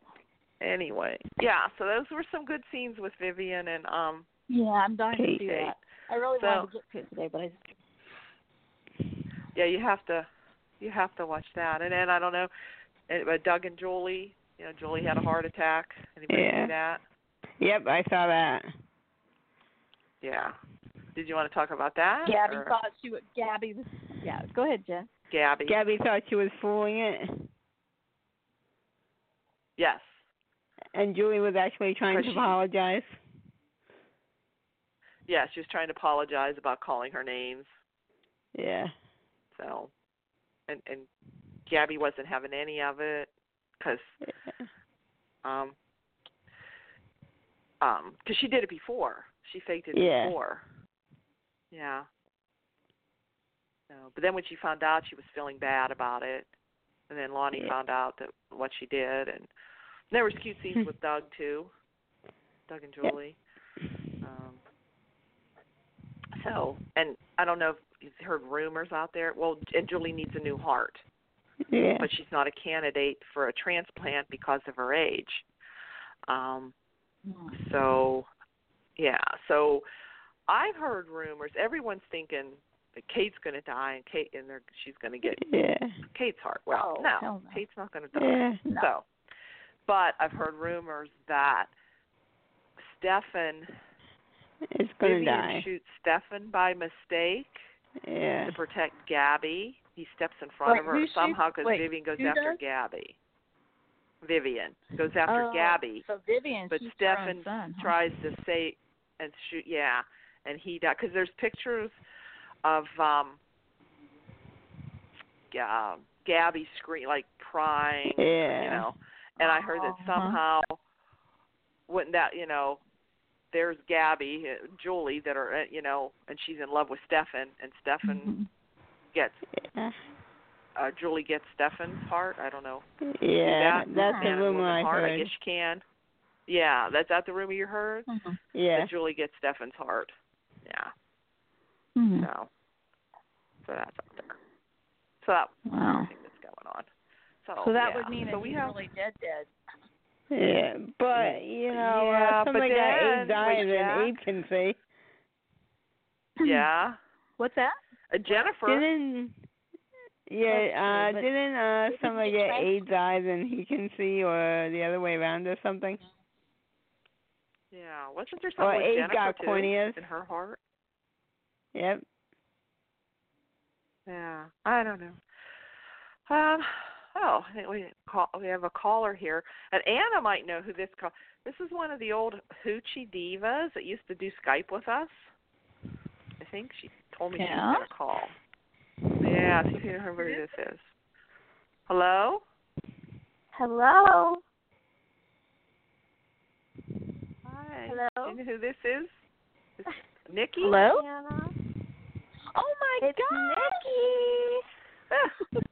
Anyway, yeah. So those were some good scenes with Vivian and um Yeah, I'm dying to Kate. see that. I really So- wanted to get to it today, but I just yeah, you have to you have to watch that. And then I don't know, uh, but Doug and Julie, you know, Julie had a heart attack. Anybody Yeah. see that? Yep, I saw that. Yeah. Did you want to talk about that? Gabi or thought she would. Gabi was. Yeah, go ahead, Jen. Gabi. Gabi thought she was fooling it, Yes. And Julie was actually trying to she- apologize. Yeah, she was trying to apologize about calling her names. Yeah. So, and and Gabi wasn't having any of it because um um because she did it before. She faked it Yeah. before. Yeah. So, but then when she found out, she was feeling bad about it. and then Lani Yeah. found out that what she did, and there was cute scenes [laughs] with Doug too, Doug and. Julie. Um, so, and I don't know if you've heard rumors out there. Well, and Julie needs a new heart, Yeah. but she's not a candidate for a transplant because of her age. Um, so, yeah. So, I've heard rumors. Everyone's thinking that Kate's going to die, and Kate, and they're, she's going to get Yeah. Kate's heart. Well, Oh, no, no. Kate's not going to die. Yeah. No. So, but I've heard rumors that Stefan It's gonna Vivian die. shoots Stefan by mistake Yeah. to protect Gabi. He steps in front Wait, of her somehow because Vivian goes after does? Gabi. Vivian goes after Oh, Gabi, So Vivian, but she's Stefan son, huh? tries to say and shoot. Yeah, and he died because there's pictures of um, uh, Gabi scream like crying. Yeah. You know, and I heard that Uh-huh. somehow wouldn't that you know there's Gabi, uh, Julie that are uh, you know, and she's in love with Stefan, and Stefan Mhm. gets uh Julie gets Stefan's heart. I don't know. Yeah. that That's the rumor I heart. I guess you can. Yeah, that's that the rumor you heard. Mhm. Yeah. That Julie gets Stefan's heart. Yeah. Mhm. So, so that's up there. So that Wow. I think that's going on. So, So that yeah. would mean so that we he's have really dead, dead. Yeah, but you know, Yeah, uh, but somebody got then eight died with in Jack- agency. yeah. [clears throat] What's that? Uh, Jennifer. Didn't yeah, uh didn't uh somebody get try- eight died and he can see or the other way around or something? Yeah, wasn't there Or something with eight Jennifer got too corneas. in her heart? Yep. Yeah, I don't know. Um, oh, I think we call, we have a caller here, and Anna might know who this call. This is one of the old hoochie divas that used to do Skype with us. I think she told me she Yeah? was going to call. Yeah, see if you remember who this is. Hello. Hello. Hi. Hello. Do you know who this is? This Nikki. Hello? Anna. Oh my It's God! Nikki.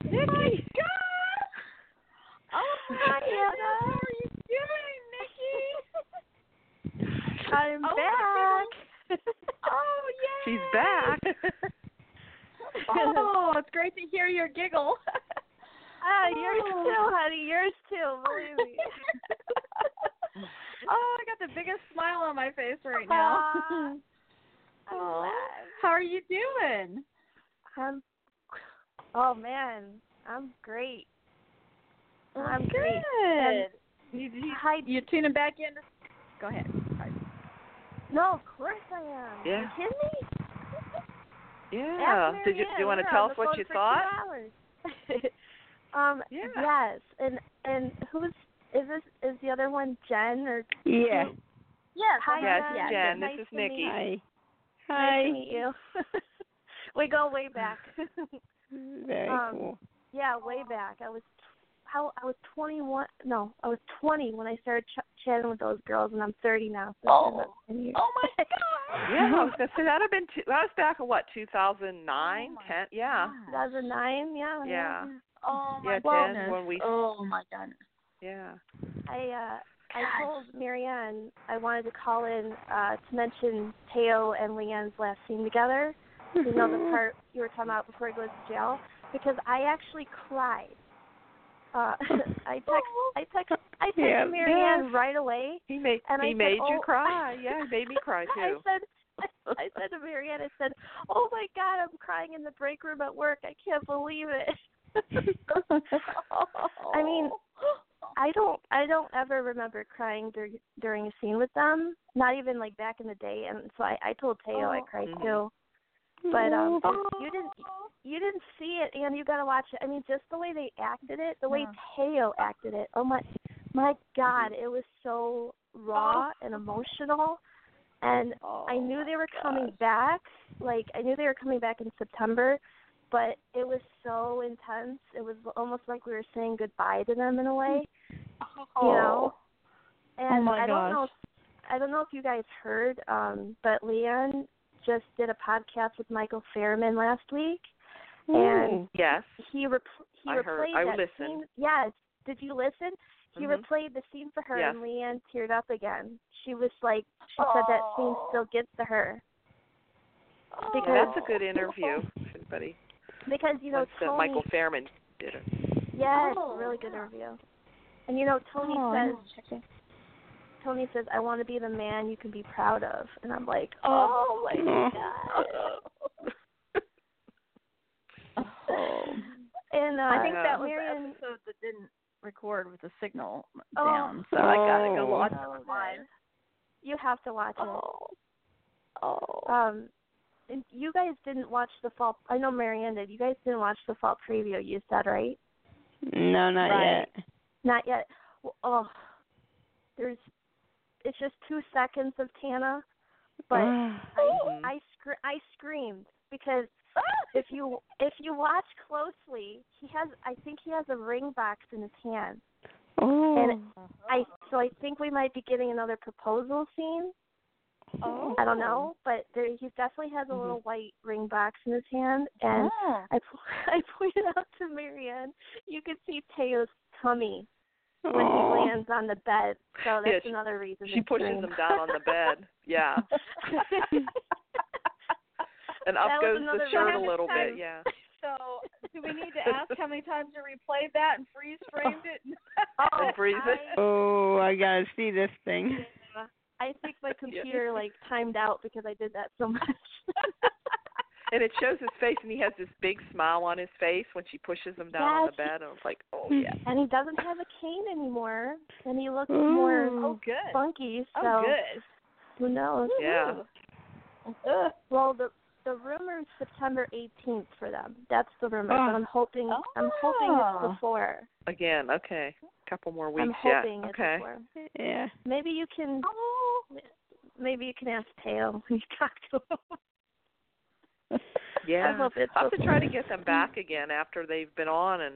[laughs] Nikki. Oh Hi, Anna. How are you doing, Nikki? [laughs] I'm [laughs] Oh, back. oh yeah. She's back. [laughs] oh, it's great to hear your giggle. Ah, yours Oh. too, honey. Yours too. Believe me. oh, I got the biggest smile on my face right now. Oh, how are you doing? I'm. Oh man, I'm great. I'm good. great. And You, you, Hi. you tuning back in? Go ahead. No, of course I am. Yeah. You kidding me? [laughs] yeah. Ask Did you do you want to tell us what you thought? Two hours. [laughs] [laughs] um. Yeah. Yes, and and who's is this? Is the other one Jen or? Yeah. Yes. Hi, Yes, Jen. Jen. Nice This is to meet Nikki. you. Hi. Nice to meet you. we go way back. Very Um, cool. yeah, way back. I was how I was 21. No, I was 20 when I started ch- chatting with those girls, and I'm 30 now. So it's been about 10 years. Oh my [laughs] God. Yeah, I was gonna say that'd have been two, that was back in what 2009, Oh 10, yeah, 2009. Yeah. Yeah. Oh my yeah, goodness. 10 when we, Oh my goodness. yeah. I uh I told Marianne I wanted to call in uh to mention Thaao and Leann's last scene together. You know the [laughs] part you were talking about before he goes to jail because I actually cried. Uh [laughs] I text I text I texted Yeah. Marianne Yes. right away. He made And he I said, made you "Oh." cry. Yeah, he made me cry [laughs] too. I said I said to Marianne, I said, "Oh my God, I'm crying in the break room at work. I can't believe it." [laughs] I mean, I don't I don't ever remember crying dur- during a scene with them. Not even like back in the day. And so I I told Thaao I cried Mhm. too. But um you didn't you didn't see it and you got to watch it. I mean just the way they acted it, the way Yeah. Thaao acted it. Oh my my god, it was so raw and emotional. And I knew they were coming back. Like I knew they were coming back in September, but it was so intense. It was almost like we were saying goodbye to them in a way, [laughs] you know. And Oh my I don't know. gosh. If, I don't know if you guys heard, um, but Leann just did a podcast with Michael Fairman last week, and Yes. he rep- he I heard- replayed I that listened. scene. Yes. Did you listen? He Mhm. replayed the scene for her, Yes. and Leann teared up again. She was like, she said that scene still gets to her because Yeah, that's a good interview. If anybody because you know wants to, Tony. Michael Fairman did it. Yes, Oh, really good interview. And you know Tony Oh, says will check it. Tony says I want to be the man you can be proud of, and I'm like, Oh, my Oh. [laughs] god. Oh. And uh, I think Yeah. that was Marion, the episode that didn't record with the signal Oh. down, so I gotta go Oh. watch it online. good. You have to watch it. Oh. Oh. Um, and you guys didn't watch the fall. I know Marianne did. You guys didn't watch the fall preview. You said right? No, not Right. yet. Not yet. Well, oh, there's. It's just two seconds of Tana, but Oh. Mhm. I I scr- I screamed because if you if you watch closely, he has I think he has a ring box in his hand. oh. And I so I think we might be getting another proposal scene. Oh. I don't know, but there, he definitely has a Mhm. little white ring box in his hand, and Oh. I [laughs] I pointed out to Marianne, you can see Thaao's tummy when Oh. he lands on the bed. So that's Yeah, she- another reason. She pushes scream. him down on the bed. Yeah. [laughs] And up goes the shirt a little Time. bit, yeah. So, do we need to ask how many times you replayed that and freeze framed it? [laughs] Oh, And freeze it. I- Oh, I gotta see this thing. Yeah. I think my computer like timed out because I did that so much. [laughs] And it shows his face, and he has this big smile on his face when she pushes him down on the bed. And it's like, oh yeah. and he doesn't have a cane anymore, and he looks mm. more oh, good. funky. Oh, so Oh, good. who knows? Yeah. Ugh. Well, the the rumor is September 18th for them. That's the rumor, Oh. but I'm hoping I'm hoping it's Oh. before. Again, okay. A Couple more weeks I'm yet. hoping it's Okay. before. Yeah. Maybe you can Oh. maybe you can ask Thaao when you talk to him. Yeah. I hope it's I'll have to try to [laughs] get them back again after they've been on, and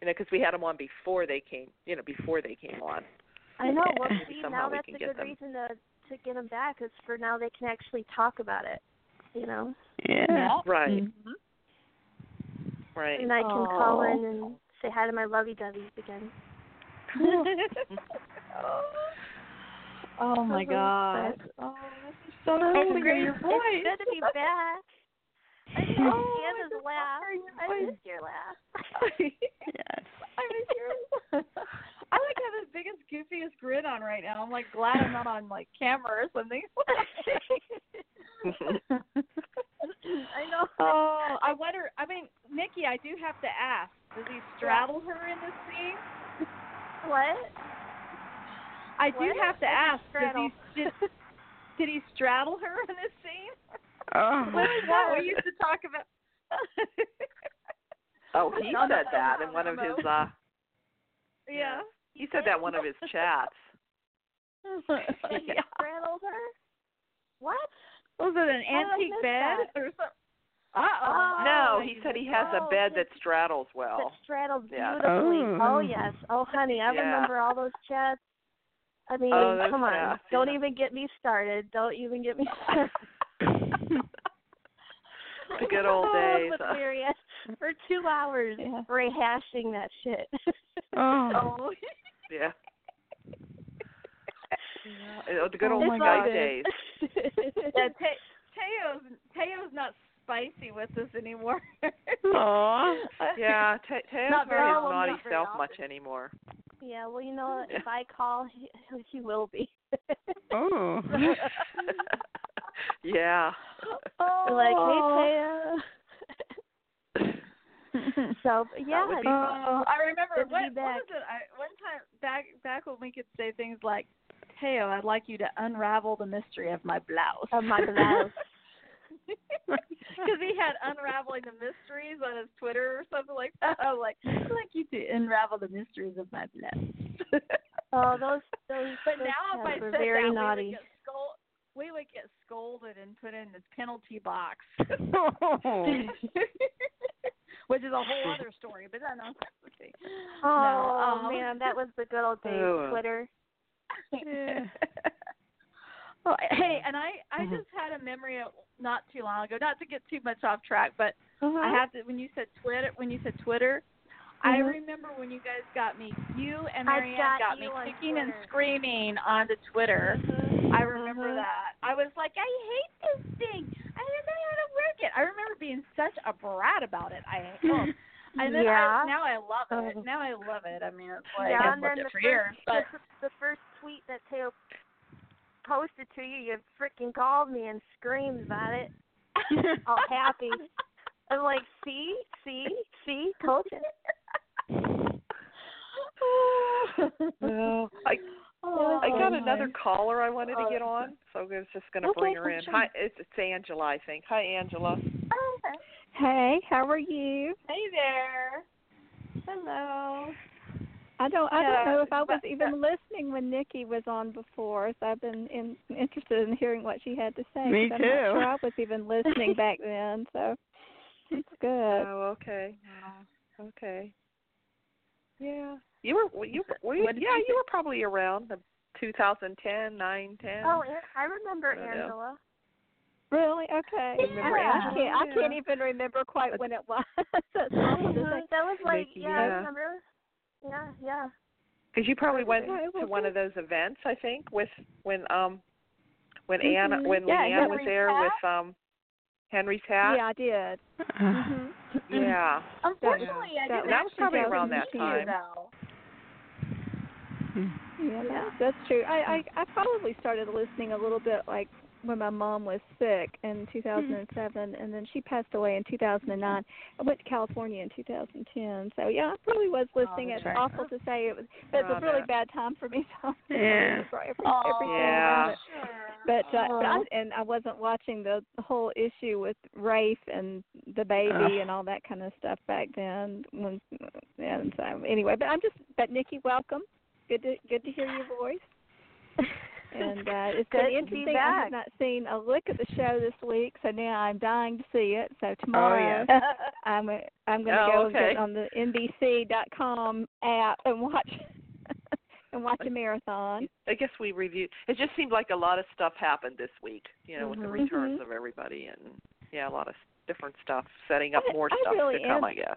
you know, because we had them on before they came. You know, before they came on. I know. Well, see, now we that's a good them. reason to to get them back. Is for now they can actually talk about it. You know, Yeah. Right. Mhm. Right. and I can call in and say hi to my lovey doveys again. [laughs] [laughs] oh my. God. Oh, this is so It's nice to hear great. your It's good to be back. I [laughs] miss Oh, Anna's laugh. I voice. missed your laugh. [laughs] Yes. I miss yours. I like have the biggest, goofiest grin on right now. I'm like glad I'm not on like camera or something. [laughs] I know. oh, I wonder. I mean, Nikki, I do have to ask. Does he straddle her in this scene? What? I do What? have to ask. Does straddle? he did, did he straddle her in this scene? Oh. What was that? We used to talk about. [laughs] oh, he said that in one of his. uh yeah. He said that in one of his [laughs] chats. He Yeah. [laughs] straddled her? What? Was it an How antique bed that? or something? Uh oh. No, he said he has a Oh, bed that- that straddles That well. straddled Yeah. beautifully. Oh. Oh. yes. Oh honey, I Yeah. remember all those chats. I mean, Oh, come on. chats, Don't even get me started. Don't even get me started. [laughs] The good old oh, days. With Marianne [laughs] for two hours Yeah. rehashing that shit. Oh. [laughs] Oh. Yeah. Yeah, oh, the good old Oh my Skype God. days. yeah, Te- Thaao's Thaao's not spicy with us anymore. Aw. Yeah, Te- Thaao's Not not, very- his naughty not self often. much anymore. yeah, well, you know, if I call, he, he will be. Oh. Yeah. oh. like, hey, Taya. [laughs] So but yeah, would be Oh, I remember what, what back. was it? I, one time back back when we could say things like, "Thaao, I'd like you to unravel the mystery of my blouse." of my [laughs] blouse. [laughs] Because he had unraveling the mysteries on his Twitter or something like that. I was like, I'd like you to unravel the mysteries of my blouse. Oh, those those. But those now if I chats were said very that, naughty. we would get scold- we would get scolded and put in this penalty box. Oh. [laughs] [laughs] Which is a whole other story, but that's not okay. Oh No, um, man, that was the good old days. Oh. Twitter. Yeah. [laughs] well, hey, and I I Mhm. just had a memory of not too long ago. Not to get too much off track, but Mm-hmm. I have to. When you said Twitter, when you said Twitter, I Mhm. remember when you guys got me, you and I Marianne got got, me you on kicking and screaming onto Twitter. I remember Mhm. that. I was like, I hate this thing. I don't know how to work it. I remember being such a brat about it. I [laughs] oh. And then Yeah. I, now I love it. Um, Now I love it. I mean, it's like yeah, I've loved it for first, years, but the, the first tweet that Thaao posted to you, you freaking called me and screamed about it, [laughs] all happy. I'm like, see, see, see, told you. [laughs] Well, I Oh, I got my. another caller I wanted to Oh, get on, so I was just going to Okay, bring her in. Hi, it's, it's Angela, I think. Hi, Angela. Hey, how are you? Hey there. Hello. I don't I don't know if I was but- even listening when Nikki was on before, so I've been in, interested in hearing what she had to say. Me 'cause I'm not too. sure I was even listening back [laughs] then, so it's good. Oh, okay. Okay. Yeah. You were well, you were What did yeah, you you were probably around the 2010, 9, 10. Oh, I remember I know. Angela. Really? Okay. Remember I, I can't I can't even remember quite when it was. [laughs] That's awful to say. That was like, Nikki, yeah, yeah. I remember. Yeah, yeah. Because you probably went Okay, well, to one of those events, I think, with when um when Mhm. Anna when Yeah, Leann was there hat? with um Henry's hat. Yeah, I did. [sighs] Mhm. Yeah. Unfortunately, I didn't That was actually probably go around to that time. you, though. Yeah, that's, that's true. I, I I probably started listening a little bit like when my mom was sick in 2007, and then she passed away in 2009. I went to California in 2010, so yeah, I probably was listening. that's it's right. awful to say it was, but it's Oh, a really bad time for me. [laughs] So Yeah. every, everything Yeah. about it. But uh, but I and I wasn't watching the whole issue with Rafe and the baby and all that kind of stuff back then. When and so anyway, but I'm just but Nikki, welcome. Good to good to hear your voice. And uh, [laughs] it's Good been interesting. I have not seen a lick of the show this week, so now I'm dying to see it. So Oh tomorrow yeah. [laughs] I'm uh, I'm going to Oh, go okay. get on the NBC.com app and watch [laughs] and watch a marathon. I guess we reviewed. It just seemed like a lot of stuff happened this week, you know, with the Mhm. returns Mhm. of everybody and yeah, a lot of different stuff setting up I- more I stuff really to come. I guess.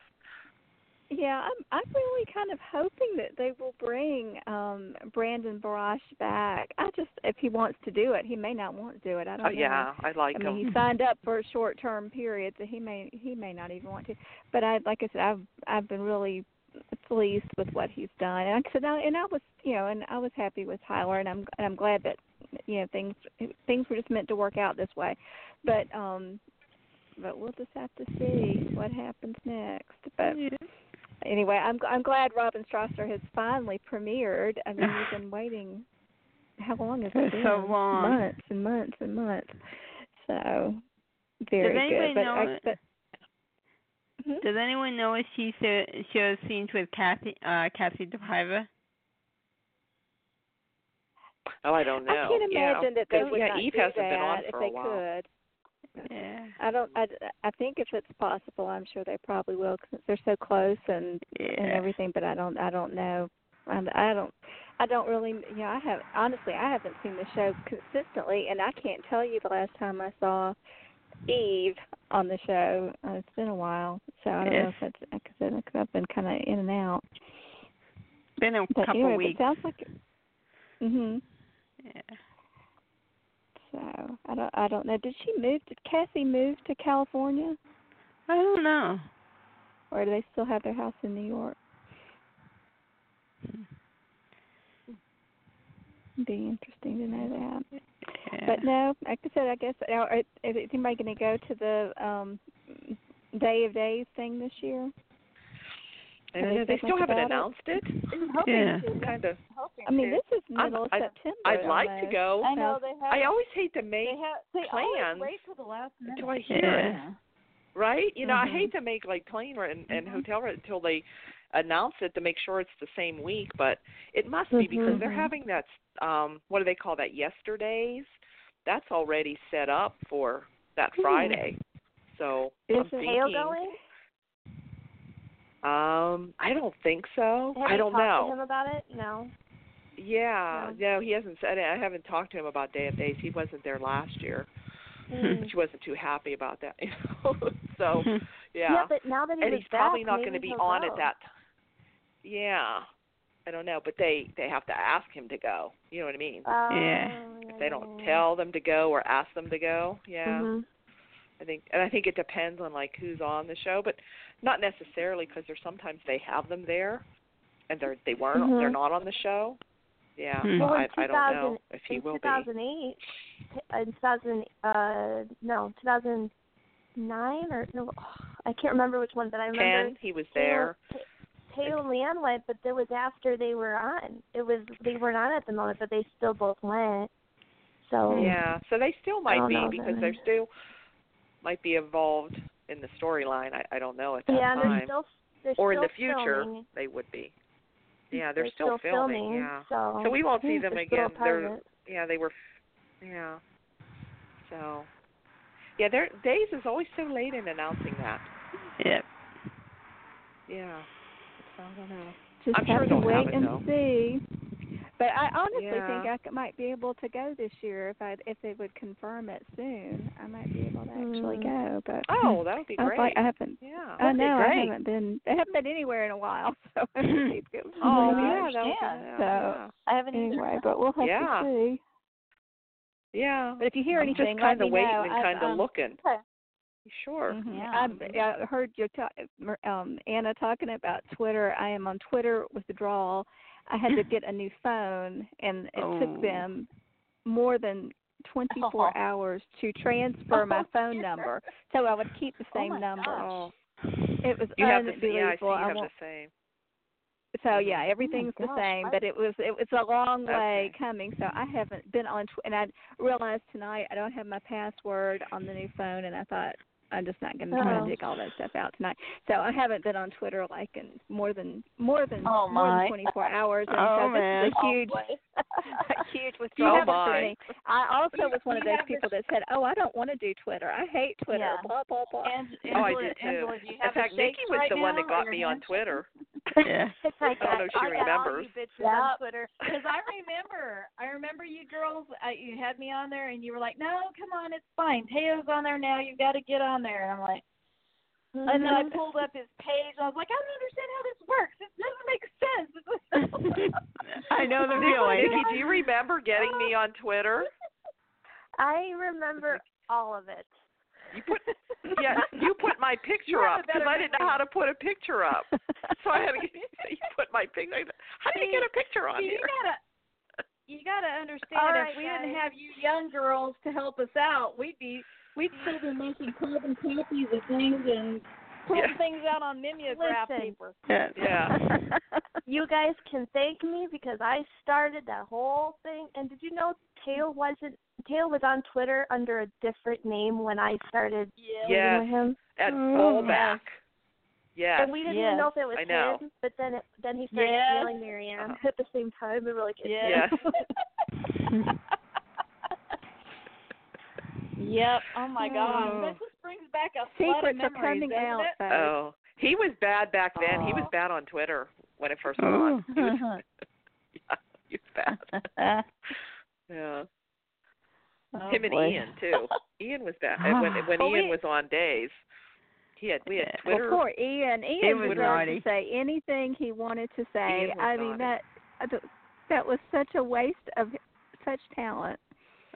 Yeah, I'm I'm really kind of hoping that they will bring um Brandon Barash back. I just if he wants to do it, he may not want to do it. I don't Oh know. yeah, I like him. I mean, he signed up for a short term period, so he may he may not even want to. But I like I said, I've I've been really pleased with what he's done. And like I said, I, and I was you know, and I was happy with Tyler, and I'm and I'm glad that you know things things were just meant to work out this way. But um, but we'll just have to see what happens next. But anyway, I'm I'm glad Robin Strasser has [laughs] finally premiered. I mean, we've been waiting. How long has it been? so long. Months and months and months. So very Does anybody good. But know? I, but, Hmm? Does anyone know if she so- shows scenes with Kassie uh Kassie DePaiva? Oh, I don't know. I can't yeah. imagine that they 'cause, would yeah, not Eve do hasn't that been on if for they while. could. Yeah. I don't. I, I think if it's possible, I'm sure they probably will because they're so close and and everything. But I don't. I don't know. I, I don't. I don't really. Know, I have honestly. I haven't seen the show consistently, and I can't tell you the last time I saw Eve on the show. Uh, it's been a while, so I don't know if that's because I've been kind of in and out. Been a But couple anyway, weeks. it sounds like. Mhm. Yeah. So I don't. I don't know. Did she move? Did Kassie move to California, I don't know. or do they still have their house in New York? Would Be interesting to know that. Yeah. But no, like I said, I guess are, is anybody going to go to the um Day of Days thing this year? I they. They still haven't about it? announced it. I'm Yeah. Kind of. I mean, this is I'm- middle of I- September. I'd like to go. I know they have. I always hate to make they have. They plans always wait till the last minute. until I hear Yeah. it. Right? You know, I Mhm. hate to make like plane and, and Mhm. hotel rent until they announce it to make sure it's the same week, but it must be because they're Mhm. having that um what do they call that yesterdays? That's already set up for that Hmm. Friday. So Is I'm it thinking Hale going? Um I don't think so. Have I don't talked know. to him about it? No. Yeah, no, he hasn't said it. I haven't talked to him about Day of Days. He wasn't there last year. Mm. [laughs] She wasn't too happy about that. [laughs] You know? [laughs] so yeah. but now that he and was he's probably back, not maybe going to be he'll on go. at that. yeah, I don't know, but they they have to ask him to go. You know what I mean? Oh, Yeah. if they don't tell them to go or ask them to go, yeah. Mhm. I think, and I think it depends on like who's on the show, but not necessarily because there's sometimes they have them there, and they're they weren't they're Mhm. not on the show. Yeah, Hmm. Well, I I don't know if he will be. 2008, in 2000, uh, no, 2009 or no, I can't remember which one, but I remember Ken, he was there. Ta- Taylor and Leann went, but it was after they were on. It was they were not on at the moment, but they still both went. So Yeah, so they still might be because then. they're still might be involved in the storyline. I I don't know at that yeah, and they're time, still they're or in the future filming. they would be. Yeah, they're, They're still, filming. Yeah, So, so we won't see yeah, [laughs] them they're again. They're yeah, they were. Yeah. So. Yeah, their Days is always so late in announcing that. Yep. Yeah. So I don't know. Just I'm have sure to they'll have wait it, and though. see. But I honestly Yeah. think I might be able to go this year if I if they would confirm it soon. I might be able to actually Mm. go. But Oh, that would be I great. like I haven't. yeah. I know I great. haven't been. I haven't been anywhere in a while, [laughs] so I need to go. Oh I yeah, that would yeah, So- yeah. I haven't either. Anyway, but we'll have Yeah. to see. Yeah. But if you hear I'm anything, just kind let of me waiting know. and I've, kind of um, looking. Okay. Sure. Mhm. Yeah. I've, I heard you talk, um, Anna talking about Twitter. I am on Twitter withdrawal. I had to get a new phone, and it Oh. took them more than 24 Oh. [laughs] hours to transfer my Oh, phone dear. number, so I would keep the Oh same my number. gosh. Oh, It was you have the unbelievable. yeah. I you I have the same. so oh, yeah, everything's the same, but it was it was a long way Okay. coming. So I haven't been on, tw- and I realized tonight I don't have my password on the new phone, and I thought I'm just not going to try to oh. dig all that stuff out tonight. So I haven't been on Twitter like in more than more than Oh, more than 24 [laughs] hours, and Oh, so this man. is a huge [laughs] a huge [laughs] withdrawal Oh, my. for me. I also was one of those have the- people that said, "Oh, I don't want to do Twitter. I hate Twitter." Yeah. Blah blah blah. And, Oh, I did too. Angela, do In fact, Nikki was right the one that got me on Twitter. Yeah. I don't know if she I remembers. you Yep. on Twitter. Because I remember, I remember you girls. I, you had me on there, and you were like, "No, come on, it's fine. Thaao's on there now. You've got to get on there." And I'm like, and then I Mhm. pulled up his page. And I was like, "I don't understand how this works. It doesn't make sense." [laughs] [laughs] I know the feeling. Nikki, do you remember getting me on Twitter? [laughs] I remember all of it. You put yeah, you put my picture up because I didn't know how to put a picture up. So I had to get, you put my picture. How do you get a picture on See, you here? gotta, you gotta understand. All if right, we didn't have you young girls to help us out, we'd be we'd still be making carbon copies of things and putting Yeah. things out on mimeograph Listen. paper. Yeah. Yeah. [laughs] You guys can thank me because I started that whole thing. And did you know Thaao wasn't Thaao was on Twitter under a different name when I started Yeah. with him. At Oh, fallback. Yes. And we didn't Yes. even know if it was I know. him. But then it, then he started Yes. stealing Marianne Uh-huh. [laughs] at the same time. And we're like, Yeah. Yes. [laughs] Yep. Oh my God. Oh. That just brings back a flood of Secrets are memories, coming doesn't out. it? Oh, he was bad back then. He was bad on Twitter when it first went Oh. on. He was, yeah, [laughs] he was bad. Yeah. Oh, Him and boy. Ian too. Ian was bad. And when when Oh, Ian we- was on days, he had we had Twitter. Well, poor Ian. Ian was was naughty. to say anything he wanted to say. Ian was I mean that uh, that was such a waste of such talent.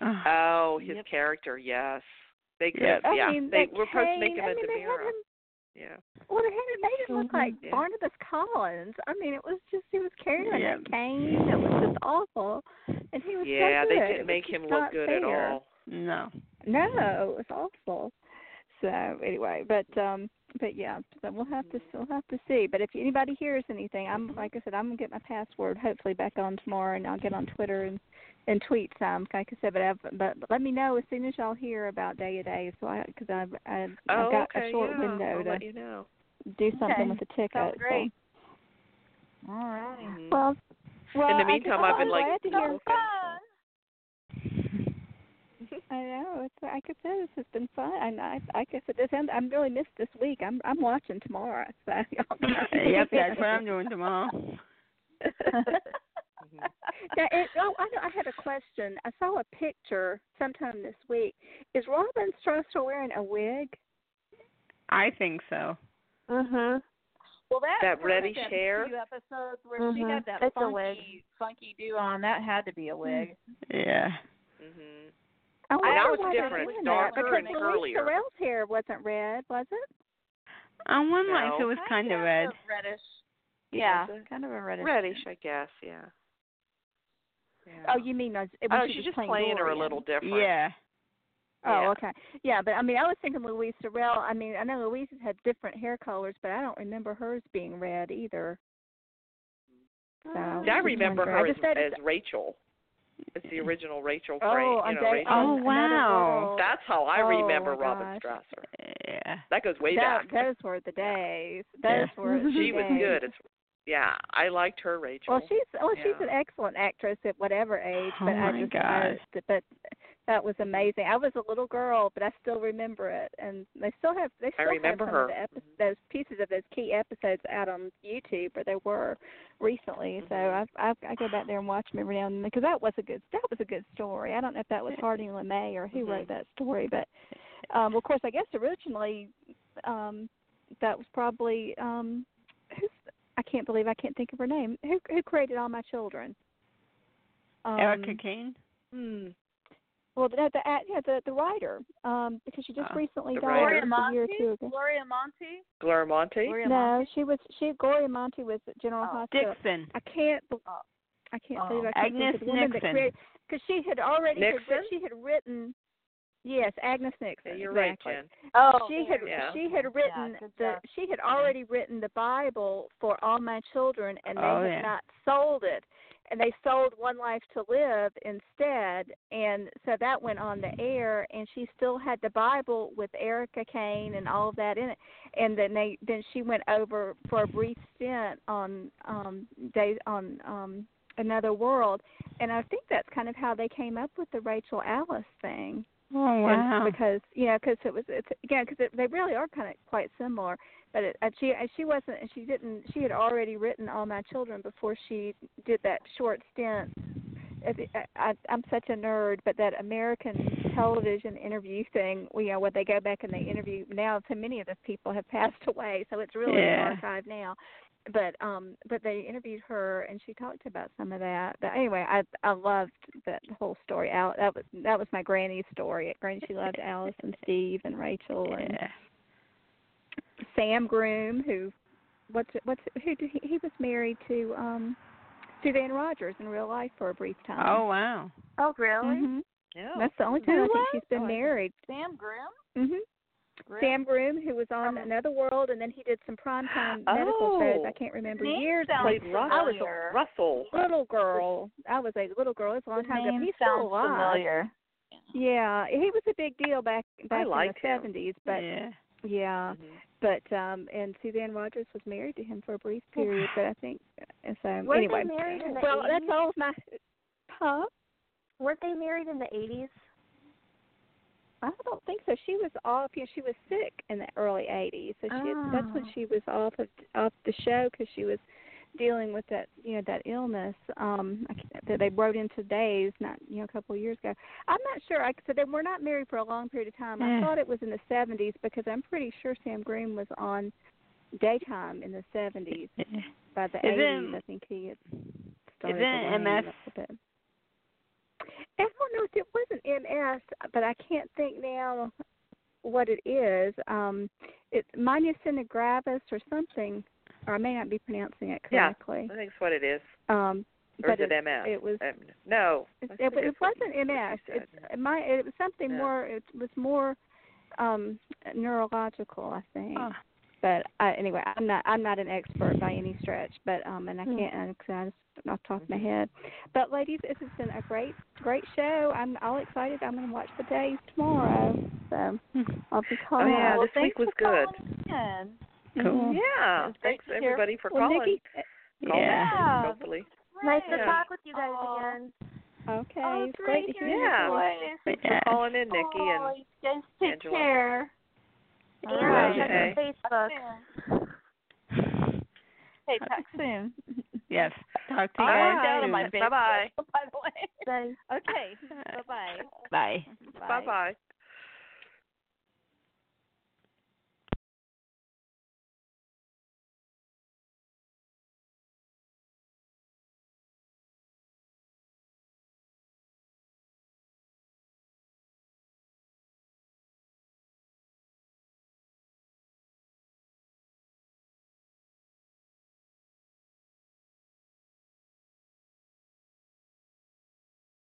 Oh, his Yep. character, yes. They could, Yep. have I yeah. mean, they that were supposed to make him I a mean, they had Yeah. Well, they had it made it look like Yeah. Barnabas Collins. I mean, it was just he was carrying Yeah. that cane. It was just awful, and he was so Yeah, they good. It didn't make him look not good at all. No. No, it was awful. So anyway, but um, but yeah, so we'll have to we'll have to see. But if anybody hears anything, I'm like I said, I'm gonna get my password hopefully back on tomorrow, and I'll get on Twitter and and tweet some, like I said. But I've, but let me know as soon as y'all hear about day to day, so I because I've I've, Oh, I've got okay, a short yeah. window I'll to let you know. do something Okay. with the ticket. Sounds so- All right. Well, well, In the meantime, guess I've been I'm like glad to hear. Looking. [laughs] I know. It's like I said, this has been fun. And I, I guess it is. I'm, I'm really missed this week. I'm, I'm watching tomorrow. [laughs] So y'all [laughs] yep, that's what I'm doing tomorrow. now, it, oh, I, know- I had a question. I saw a picture sometime this week. Is Robin Strasser wearing a wig? I think so. Mhm. Well, that That first reddish step hair? Few episodes where she Mhm. had that It's a funky, wig. funky do on. That had to be a wig. Yeah. Mhm. I that wonder was why they're different. doing It's that, darker because and Louise curlier. Sorel's hair wasn't red, was it? On one No. if it was kind of red. reddish. Yeah, kind of a reddish. Reddish, I guess. Yeah. yeah. Oh, you mean as when Oh, she she's was just playing playing her a little different. Yeah. Oh, Yeah. okay. Yeah, but I mean, I was thinking Louise Sorel. I mean, I know Louise has had different hair colors, but I don't remember hers being red either. Mm. So I remember wondering. her I as, just as Rachel. It's the original Rachel oh, you know, Day- Rachel. Oh, wow. That's how I Oh, remember Robin gosh. Strasser. Yeah. That goes way that, back. Those were the days. Those Yeah. were [laughs] the she was good. It's, yeah, I liked her, Rachel. Well, she's well, she's an excellent actress at whatever age. Oh But I my just, gosh. I, but that was amazing. I was a little girl, but I still remember it, and they still have they still remember have some her. of the epi- those pieces of those key episodes out on YouTube, or they were recently. So Mhm. I, I I go back there and watch them every now and then because that was a good that was a good story. I don't know if that was [laughs] Harding LeMay or who Mhm. wrote that story, but um, of course I guess originally um, that was probably um, who's I can't believe I can't think of her name. Who who created all my children? Um, Erica Kane. Hmm. Well, the the uh, yeah the the writer um because she just Oh, recently died writer. just a year or two ago. Gloria Monty. Gloria Monty. Gloria No, Monty. she was she Gloria Monty was at General Oh, Hospital. Dixon. I can't bel Oh. I can't Oh. believe I can't Agnes think of the woman Nixon. that created because she had already had, she had written yes Agnes Yeah, Nixon you're exactly. right, Jen. Oh, she had Yeah. she had written good the she had already written the Bible for all my children and they Oh, had yeah. not sold it and they sold One Life to Live instead and so that went on the air and she still had the Bible with Erica Kane and all of that in it and then they then she went over for a brief stint on um days on um another world and I think that's kind of how they came up with the Rachel Alice thing Oh and wow. because you know because it was it's yeah because it, they really are kind of quite similar but it, and she and she wasn't and she didn't she had already written all my children before she did that short stint I, I, I'm such a nerd, but that American television interview thing, you know, where they go back and they interview now, so many of those people have [laughs] passed away, so it's really Yeah. an archive now. But um, but they interviewed her and she talked about some of that. But anyway, I I loved that whole story. Al that was that was my granny's story. Granny, she loved Alice and Steve and Rachel and Yeah. Sam Groom, who what's it, what's it, who did he, he was married to um Suzanne Rogers in real life for a brief time. Oh wow. Oh, really? hmm Yeah. That's the only time I think was? she's been Oh, married. Sam Groom. Mhm. Sam Groom, who was on From- Another World, and then he did some primetime medical shows. I Oh. can't remember Name years sounds Played ago. Russell. I was familiar. Russell. a little girl. I was a little girl. It's a long The time ago. name but He's still sounds alive. familiar. Yeah, he was a big deal back back in the liked seventies. But yeah. Yeah, Mhm. but um and Suzanne Rogers was married to him for a brief period. but I think and so Were anyway. they married in the well, 80s? that's all of my. Huh? Weren't they married in the 80s? I don't think so. She was off. You know, she was sick in the early '80s, so she that's when Oh. she was off of off the show because she was dealing with that you know that illness um that they wrote into Days not you know a couple of years ago. I'm not sure. I so they were not married for a long period of time. I thought it was in the '70s because I'm pretty sure Sam Green was on daytime in the '70s. By the 80s, I think he had started wane MS? a bit. I don't know if it wasn't MS, but I can't think now what it is. Um, it's myasthenia gravis or something, or I may not be pronouncing it correctly. Yeah. correctly. I think it's what it is. Um, Or but is it, MS? it was Um, no. it, I it, it wasn't MS. It's said. it might it was something Yeah. more. It was more um neurological, I think. Oh. But I, anyway, I'm not I'm not an expert by any stretch, but um and I Hmm. can't I just off the top of my head. But ladies, this has been a great great show. I'm all excited. I'm going to watch the days tomorrow. So I'll be calling. Oh calling. yeah, well, this thanks week was for good. Calling in. Cool. Yeah. It's great Thanks to hear. everybody for well, calling. Nikki, Calling eh, Yeah. in, Hopefully. Nice to Yeah. talk with you guys Aw. again. okay, Oh, it's great to hear hearing your Yeah. your voice. voice. Thanks Yeah. for calling in, Nikki Oh, and you guys take Angela. care. And All check right. out Facebook. Hey, talk soon. [laughs] Yes. Talk to I you went guys down to soon. my [laughs] Bye bye. By the way. Bye. Okay. Bye bye. Bye. Bye bye.